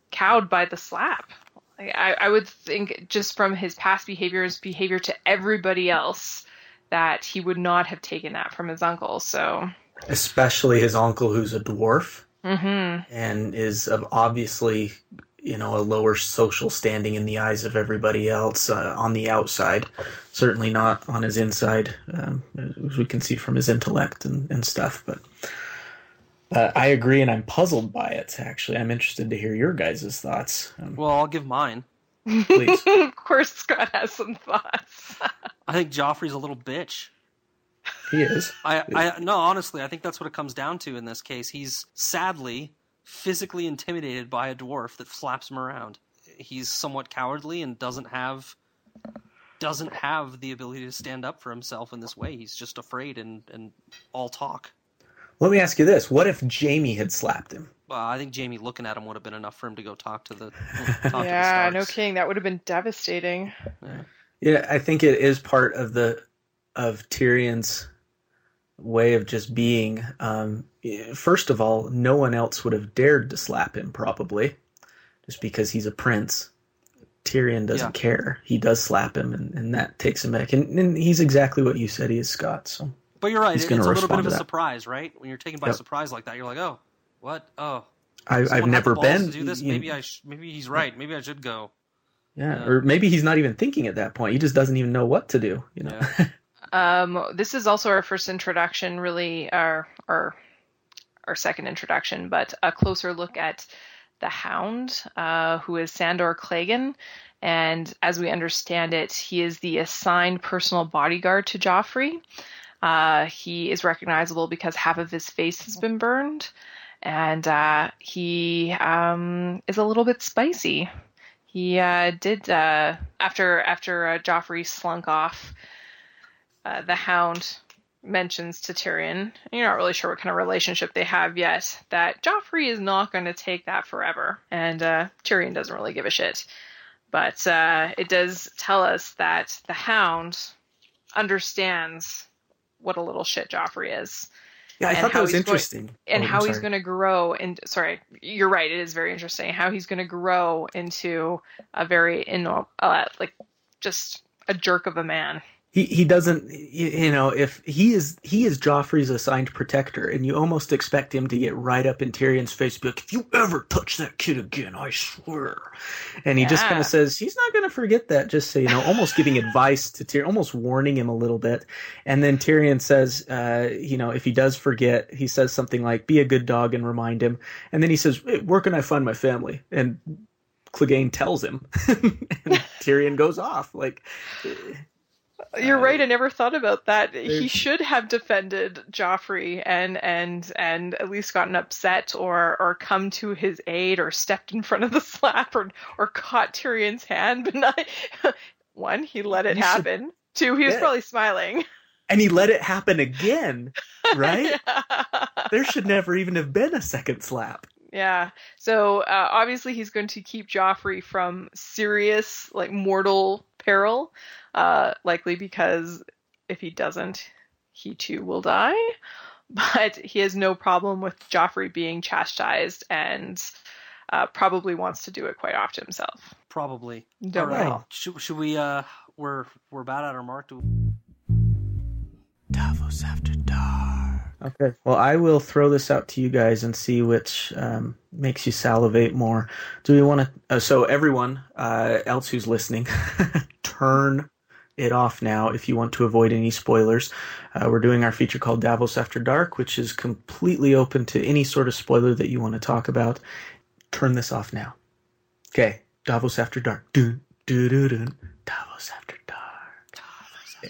cowed by the slap? I, I I would think just from his past behavior, his behavior to everybody else, that he would not have taken that from his uncle. So, especially his uncle, who's a dwarf hmm and is of obviously, you know, a lower social standing in the eyes of everybody else uh, on the outside. Certainly not on his inside, um, as we can see from his intellect and, and stuff. But uh, I agree, and I'm puzzled by it. Actually, I'm interested to hear your guys' thoughts. Um, Well, I'll give mine. Please. of course, Scott has some thoughts. I think Joffrey's a little bitch. he is. I, I no, honestly, I think that's what it comes down to in this case. He's sadly physically intimidated by a dwarf that flaps him around. He's somewhat cowardly and doesn't have doesn't have the ability to stand up for himself in this way. He's just afraid and and all talk. Let me ask you this: What if Jaime had slapped him? Well, I think Jaime looking at him would have been enough for him to go talk to the talk yeah, to the no Starks. kidding. That would have been devastating. Yeah, I think it is part of the of Tyrion's way of just being. Um, first of all, no one else would have dared to slap him, probably, just because he's a prince. Tyrion doesn't Yeah. care. He does slap him, and, and that takes him back. And, and he's exactly what you said. He is Scott. So But you're right. He's It's a little bit of a surprise, right? When you're taken by Yep. surprise like that, you're like, oh, what? Oh, I, I've never been. to do this. you- Maybe I. Sh- maybe he's right. Maybe I should go. Yeah, yeah. or maybe he's not even thinking at that point. He just doesn't even know what to do. You know. Yeah. Um, this is also our first introduction, really, our our our second introduction, but a closer look at the Hound, uh, who is Sandor Clegane, and as we understand it, he is the assigned personal bodyguard to Joffrey. Uh, he is recognizable because half of his face has been burned, and uh, he um, is a little bit spicy. He uh, did uh, after after uh, Joffrey slunk off uh, the Hound mentions to Tyrion, and you're not really sure what kind of relationship they have yet, that Joffrey is not going to take that forever. And uh, Tyrion doesn't really give a shit. But uh, it does tell us that the Hound understands what a little shit Joffrey is Yeah, I thought that was he's going- interesting. and Oh, how he's going to grow and sorry you're right it is very interesting how he's going to grow into a very in uh, like just a jerk of a man he he doesn't you know if he is he is Joffrey's assigned protector and you almost expect him to get right up in Tyrion's face and be like if you ever touch that kid again I swear. And he just kind of says he's not going to forget that just so you know almost giving advice to Tyrion almost warning him a little bit. And then Tyrion says uh you know if he does forget he says something like be a good dog and remind him. And then he says "Hey, where can I find my family? And Clegane tells him. And Tyrion goes off like You're Uh, right. I never thought about that. He should have defended Joffrey and and and at least gotten upset or or come to his aid or stepped in front of the slap or or caught Tyrion's hand. But not one, he let it You should- happen. Two, he was Yeah. probably smiling. and he let it happen again, right? there should never even have been a second slap. Yeah. So uh, obviously he's going to keep Joffrey from serious, like mortal peril, uh, likely because if he doesn't, he too will die. But he has no problem with Joffrey being chastised and uh, probably wants to do it quite often himself. Probably. Don't All right. know. Should, should we? Uh, we're we're about at our mark. Do Davos after dark. Okay. Well, I will throw this out to you guys and see which um, makes you salivate more. Do we want to? Uh, so, everyone uh, else who's listening, turn it off now if you want to avoid any spoilers. Uh, we're doing our feature called Davos After Dark, which is completely open to any sort of spoiler that you want to talk about. Turn this off now. Okay. Davos After Dark. Dun, dun, dun, dun. Davos After Dark.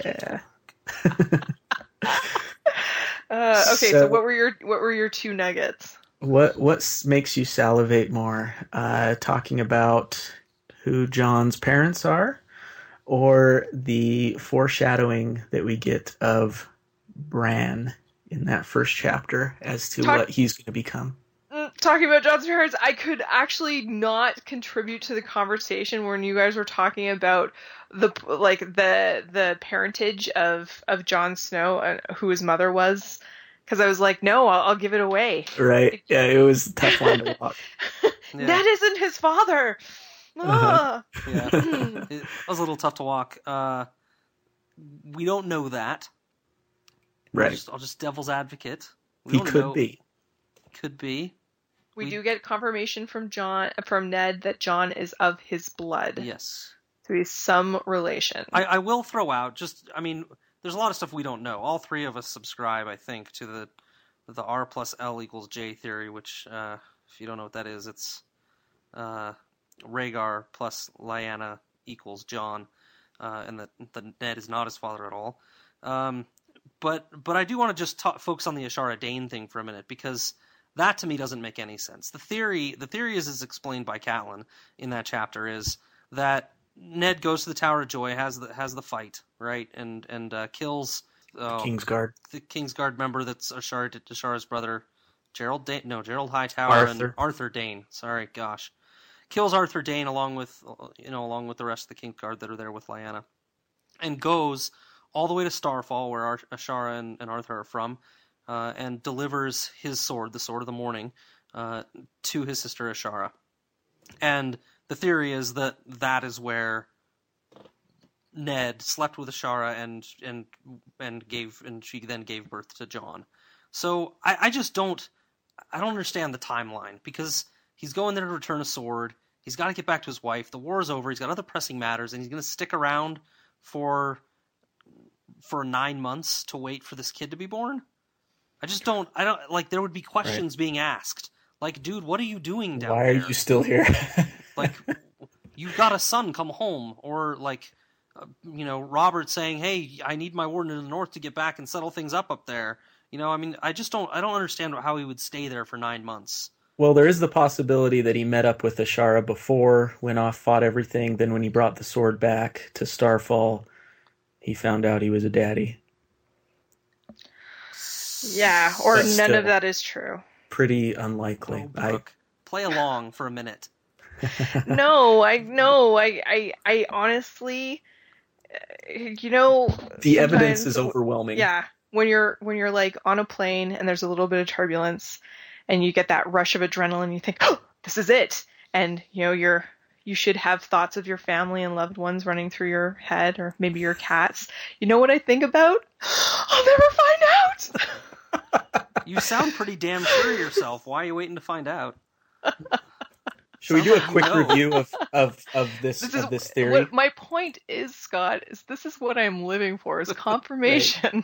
Yeah. Uh, okay, so, So- what were your what were your two nuggets? What what makes you salivate more? Uh, talking about who Jon's parents are, or the foreshadowing that we get of Bran in that first chapter as to Talk- what he's going to become. Talking about Jon's parents, I could actually not contribute to the conversation when you guys were talking about the like the the parentage of of Jon Snow and who his mother was, because I was like, no, I'll, I'll give it away. Right? Yeah, it was a tough line to walk. Yeah. That isn't his father. Ah. yeah. it was a little tough to walk. Uh, we don't know that. I'll Right? just, I'll just devil's advocate. We He don't could know. be. Could be. We We- do get confirmation from Jon from Ned that Jon is of his blood, Yes. so he's some relation. I, I will throw out just. I mean, there's a lot of stuff we don't know. All three of us subscribe, I think, to the the R plus L equals J theory, which, uh, if you don't know what that is, it's uh, Rhaegar plus Lyanna equals Jon, uh, and that the Ned is not his father at all. Um, but but I do want to just talk, focus on the Ashara Dayne thing for a minute because that to me doesn't make any sense. The theory the theory is as explained by Catelyn in that chapter is that Ned goes to the Tower of Joy, has the has the fight right, and and uh, kills uh, Kingsguard. the Kingsguard member that's Ashara Ashara's brother, Gerald Dane. No, Gerold Hightower and Arthur. Arthur Dayne. Sorry, gosh, kills Arthur Dayne along with you know along with the rest of the Kingsguard that are there with Lyanna, and goes all the way to Starfall where Ar- Ashara and, and Arthur are from, uh, and delivers his sword, the Sword of the Morning, uh, to his sister Ashara. And the theory is that that is where Ned slept with Ashara and and and gave and she then gave birth to Jon. So I, I just don't I don't understand the timeline because he's going there to return a sword. He's got to get back to his wife. The war is over. He's got other pressing matters, and he's going to stick around for for nine months to wait for this kid to be born. I just don't. I don't like. There would be questions being asked, like, "Dude, what are you doing down here Why there? are you still here? like you've got a son come home or like uh, you know robert saying hey i need my warden in the north to get back and settle things up up there you know i mean i just don't i don't understand how he would stay there for nine months Well, there is the possibility that he met up with Ashara before, went off, fought everything. Then, when he brought the sword back to Starfall, he found out he was a daddy. Yeah, or But none of that is true. Pretty unlikely. oh, I, play along for a minute no, I no, I, I, I honestly, uh, you know, the evidence is overwhelming. Yeah, when you're when you're like on a plane and there's a little bit of turbulence, and you get that rush of adrenaline, you think, oh, this is it, and you know you're you should have thoughts of your family and loved ones running through your head, or maybe your cats. You know what I think about? I'll never find out. You sound pretty damn sure of yourself. Why are you waiting to find out? Should we do a quick you know. review of, of, of this, This is of this theory? what my point is, Scott. Is this is what I'm living for? Is confirmation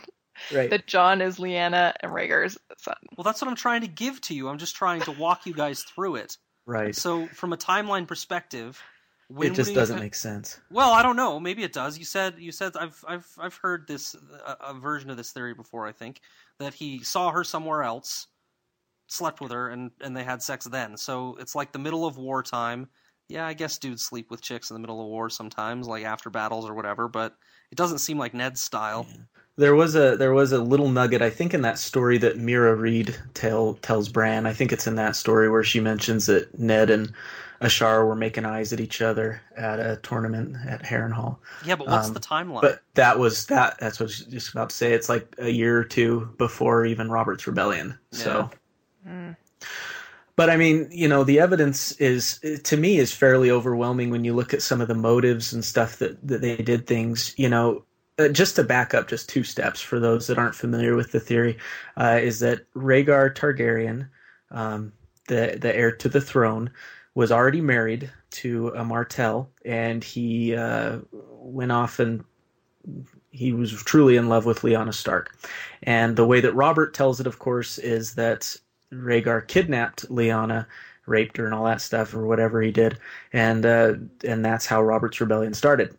right. that Jon is Lyanna and Rhaegar's son. Well, that's what I'm trying to give to you. I'm just trying to walk you guys through it. Right. So, from a timeline perspective, when It just doesn't have- make sense. Well, I don't know. Maybe it does. You said you said I've I've I've heard this a, a version of this theory before. I think that he saw her somewhere else, slept with her, and and they had sex then. So it's like the middle of wartime. Yeah, I guess dudes sleep with chicks in the middle of war sometimes, like after battles or whatever. But it doesn't seem like Ned's style. There was a there was a little nugget I think in that story that Meera Reed tell tells Bran. I think it's in that story where she mentions that Ned and Ashara were making eyes at each other at a tournament at Harrenhal. Yeah, but what's Um, the timeline? But that was that. That's what I was just about to say. It's like a year or two before even Robert's rebellion. So, Mm. but I mean, you know, the evidence is to me is fairly overwhelming when you look at some of the motives and stuff that that they did things. You know, uh, just to back up just two steps for those that aren't familiar with the theory, uh, is that Rhaegar Targaryen, um, the the heir to the throne, was already married to a Martell, and he uh, went off and he was truly in love with Lyanna Stark. And the way that Robert tells it, of course, is that Rhaegar kidnapped Lyanna, raped her, and all that stuff, or whatever he did, and uh, and that's how Robert's rebellion started.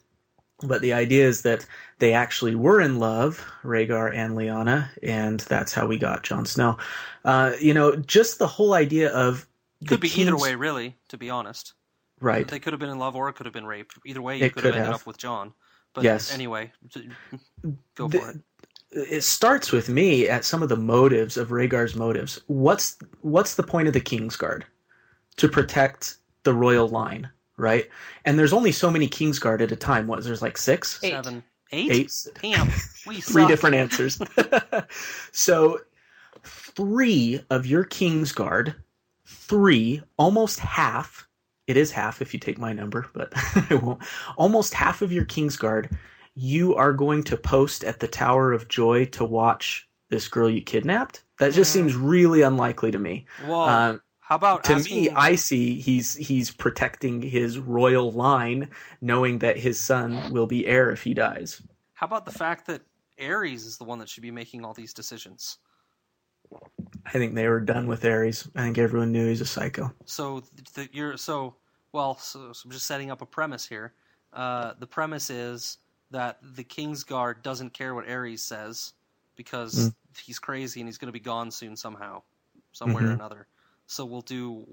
But the idea is that they actually were in love, Rhaegar and Lyanna, and that's how we got Jon Snow. Uh, you know, just the whole idea of could be either way, really. To be honest, right? They could have been in love, or it could have been rape. Either way, you It could have ended have. up with Jon. But Yes. anyway, go The- for it. it starts with me at some of the motives of Rhaegar's motives. What's what's the point of the Kingsguard? To protect the royal line, right? And there's only so many Kingsguard at a time. What? There's like six, Eight. Seven, eight, eight, Damn, we three suck. different answers. so, three of your Kingsguard, three, almost half. It is half if you take my number, but I won't. Almost half of your Kingsguard, you are going to post at the Tower of Joy to watch this girl you kidnapped. That just Mm. seems really unlikely to me. Well, Um, how about to asking, me, I see he's he's protecting his royal line, knowing that his son will be heir if he dies. How about the fact that Aerys is the one that should be making all these decisions? I think they were done with Aerys. I think everyone knew he's a psycho. So th- you're so well. So, so I'm just setting up a premise here. Uh, the premise is that the Kingsguard doesn't care what Aerys says because Mm. he's crazy and he's going to be gone soon somehow, somewhere or Mhm. another. So we'll do,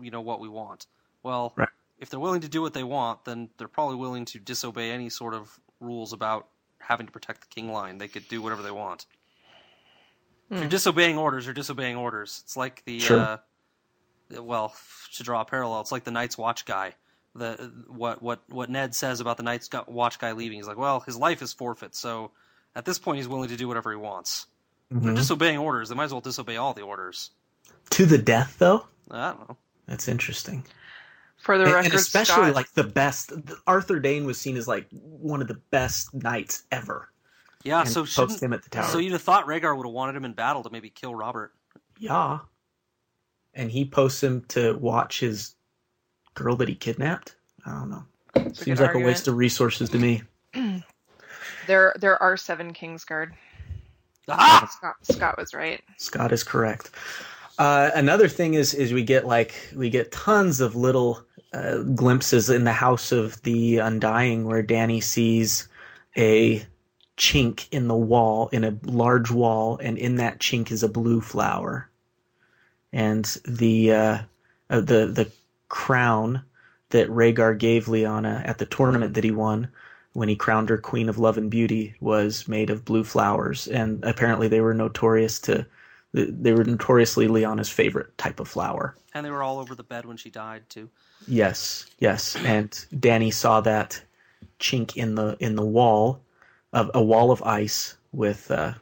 you know, what we want. Well, Right. if they're willing to do what they want, then they're probably willing to disobey any sort of rules about having to protect the king line. They could do whatever they want. If you're Hmm. disobeying orders, you're disobeying orders. It's like the Sure. uh, well, to draw a parallel, it's like the Night's Watch guy. The what what what Ned says about the Night's Watch guy leaving. He's like, well, his life is forfeit, so at this point, he's willing to do whatever he wants. They're Mhm. disobeying orders. They might as well disobey all the orders. To the death, though. I don't know. That's interesting. For the And, record, and especially Scott, like the best. Arthur Dayne was seen as like one of the best knights ever. Yeah, and so post him at the tower. so you'd have thought Rhaegar would have wanted him in battle to maybe kill Robert. yeah. And he posts him to watch his girl that he kidnapped. I don't know. It's a Seems good like a waste of resources to me. there there are seven Kingsguard. Ah! Scott, Scott was right. Scott is correct. Uh, another thing is is we get like we get tons of little uh, glimpses in the House of the Undying where Dany sees a chink in the wall in a large wall, and in that chink is a blue flower, and the uh, uh, the the crown that Rhaegar gave Lyanna at the tournament that he won when he crowned her Queen of Love and Beauty was made of blue flowers, and apparently they were notorious to they were notoriously Lyanna's favorite type of flower. And they were all over the bed when she died too. Yes, yes, and Dany saw that chink in the in the wall of a wall of ice with uh,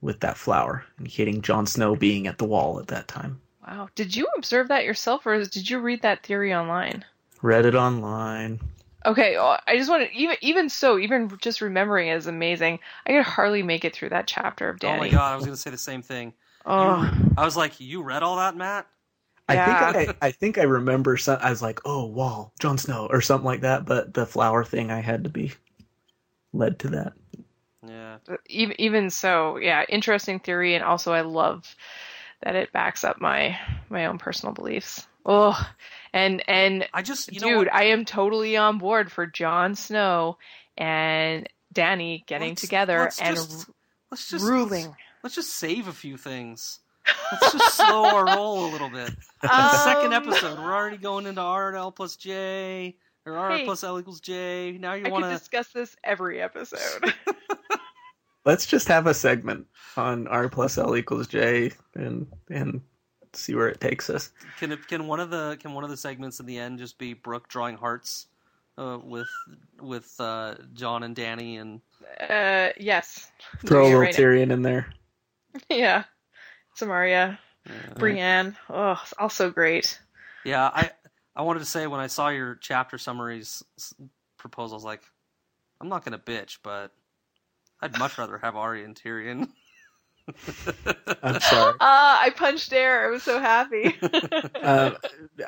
with that flower, indicating Jon Snow being at the wall at that time. Wow. Did you observe that yourself, or did you read that theory online? Read it online. Okay, I just want to even even so, even just remembering it is amazing. I could hardly make it through that chapter of Dany. Oh my god, I was gonna say the same thing. Oh, I was like, you read all that, Matt? I Yeah. think I, I think I remember some. I was like, "Oh, wall, Jon Snow," or something like that. But the flower thing, I had to be led to that. Yeah. Uh, even even so, yeah, interesting theory, and also I love that it backs up my my own personal beliefs. Oh, and and I just you dude, what? I am totally on board for Jon Snow and Dany getting Let's- together let's and just- let's just ruling. Let's just save a few things. Let's just slow our roll a little bit. Second Um, episode, we're already going into R and L plus J, or R Hey. plus L equals J. Now you want to. discuss this every episode. Let's just have a segment on R plus L equals J and and see where it takes us. Can it, can one of the can one of the segments in the end just be Brooke drawing hearts uh, with with uh, Jon and Dany and uh, yes. Throw a little right. Tyrion in there. Yeah. Samaria, uh, Brienne. Oh, it's also great. yeah I I wanted to say when I saw your chapter summaries s- proposal, I was like, I'm not gonna bitch, but I'd much rather have Arya and Tyrion. I'm sorry. Ah, I punched air. I was so happy. Um,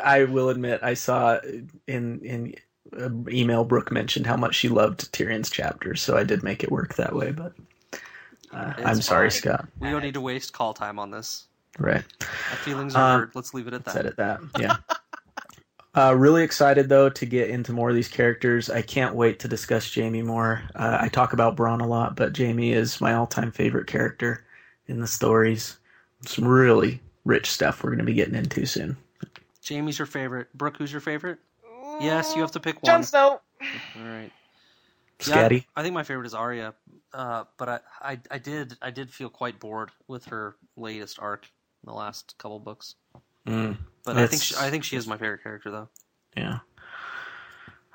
I will admit, I saw in in uh, email Brooke mentioned how much she loved Tyrion's chapters, so I did make it work that way. But uh, I'm sorry, fine. Scott. we don't need to waste call time on this. Right. My feelings are Um, hurt. Let's leave it at that. Said it that. Yeah. Uh, really excited though to get into more of these characters. I can't wait to discuss Jaime more. Uh, I talk about Bronn a lot, but Jaime is my all-time favorite character in the stories. Some really rich stuff we're going to be getting into soon. Jaime's your favorite. Brooke, who's your favorite? Yes, you have to pick one. Jon Snow. All right. Yeah, I think my favorite is Arya, uh, but I, I, I did, I did feel quite bored with her latest arc in the last couple books. Mm, But I think, she, I think she is my favorite character, though. yeah.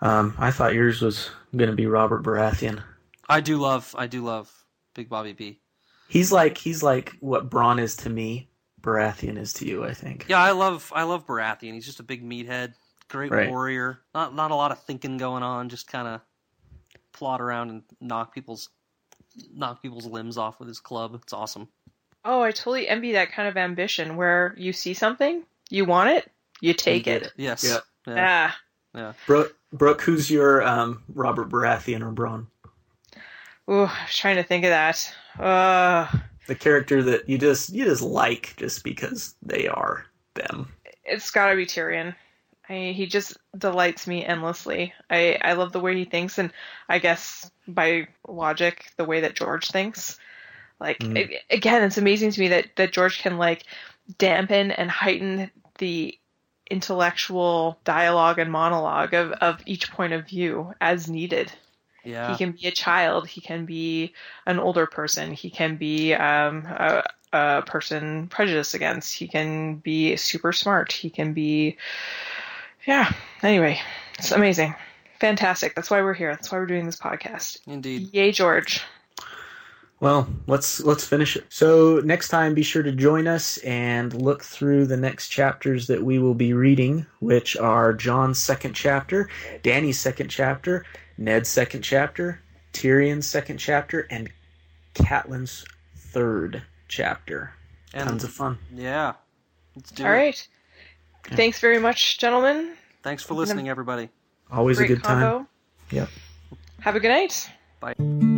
Um, I thought yours was going to be Robert Baratheon. I do love, I do love Big Bobby B. He's like he's like what Bronn is to me. Baratheon is to you, I think. Yeah, I love, I love Baratheon. He's just a big meathead, great Right. warrior. Not, not a lot of thinking going on. Just kind of plot around and knock people's, knock people's limbs off with his club. It's awesome. Oh, I totally envy that kind of ambition where you see something, you want it, you take get it. it. Yes. Yeah. Yeah. Ah. Brooke, Brooke, who's your um, Robert Baratheon or Bronn? Ooh, I was trying to think of that. Uh, The character that you just you just like just because they are them. it's gotta be Tyrion. I, he just delights me endlessly. I, I love the way he thinks, and I guess by logic, the way that George thinks. Like Mm. a- again, it's amazing to me that that George can like dampen and heighten the intellectual dialogue and monologue of, of each point of view as needed. Yeah. He can be a child. He can be an older person. He can be um, a, a person prejudiced against. He can be super smart. He can be, yeah. Anyway, it's amazing, fantastic. That's why we're here. That's why we're doing this podcast. Indeed. Yay, George! Well, let's let's finish it. So next time, be sure to join us and look through the next chapters that we will be reading, which are Jon's second chapter, Dany's second chapter, Ned's second chapter, Tyrion's second chapter, and Catelyn's third chapter. And Tons of fun. yeah. Let's do All it. right. Thanks very much, gentlemen. Thanks for listening, everybody. Always Great a good time. combo. Yep. Have a good night. Bye.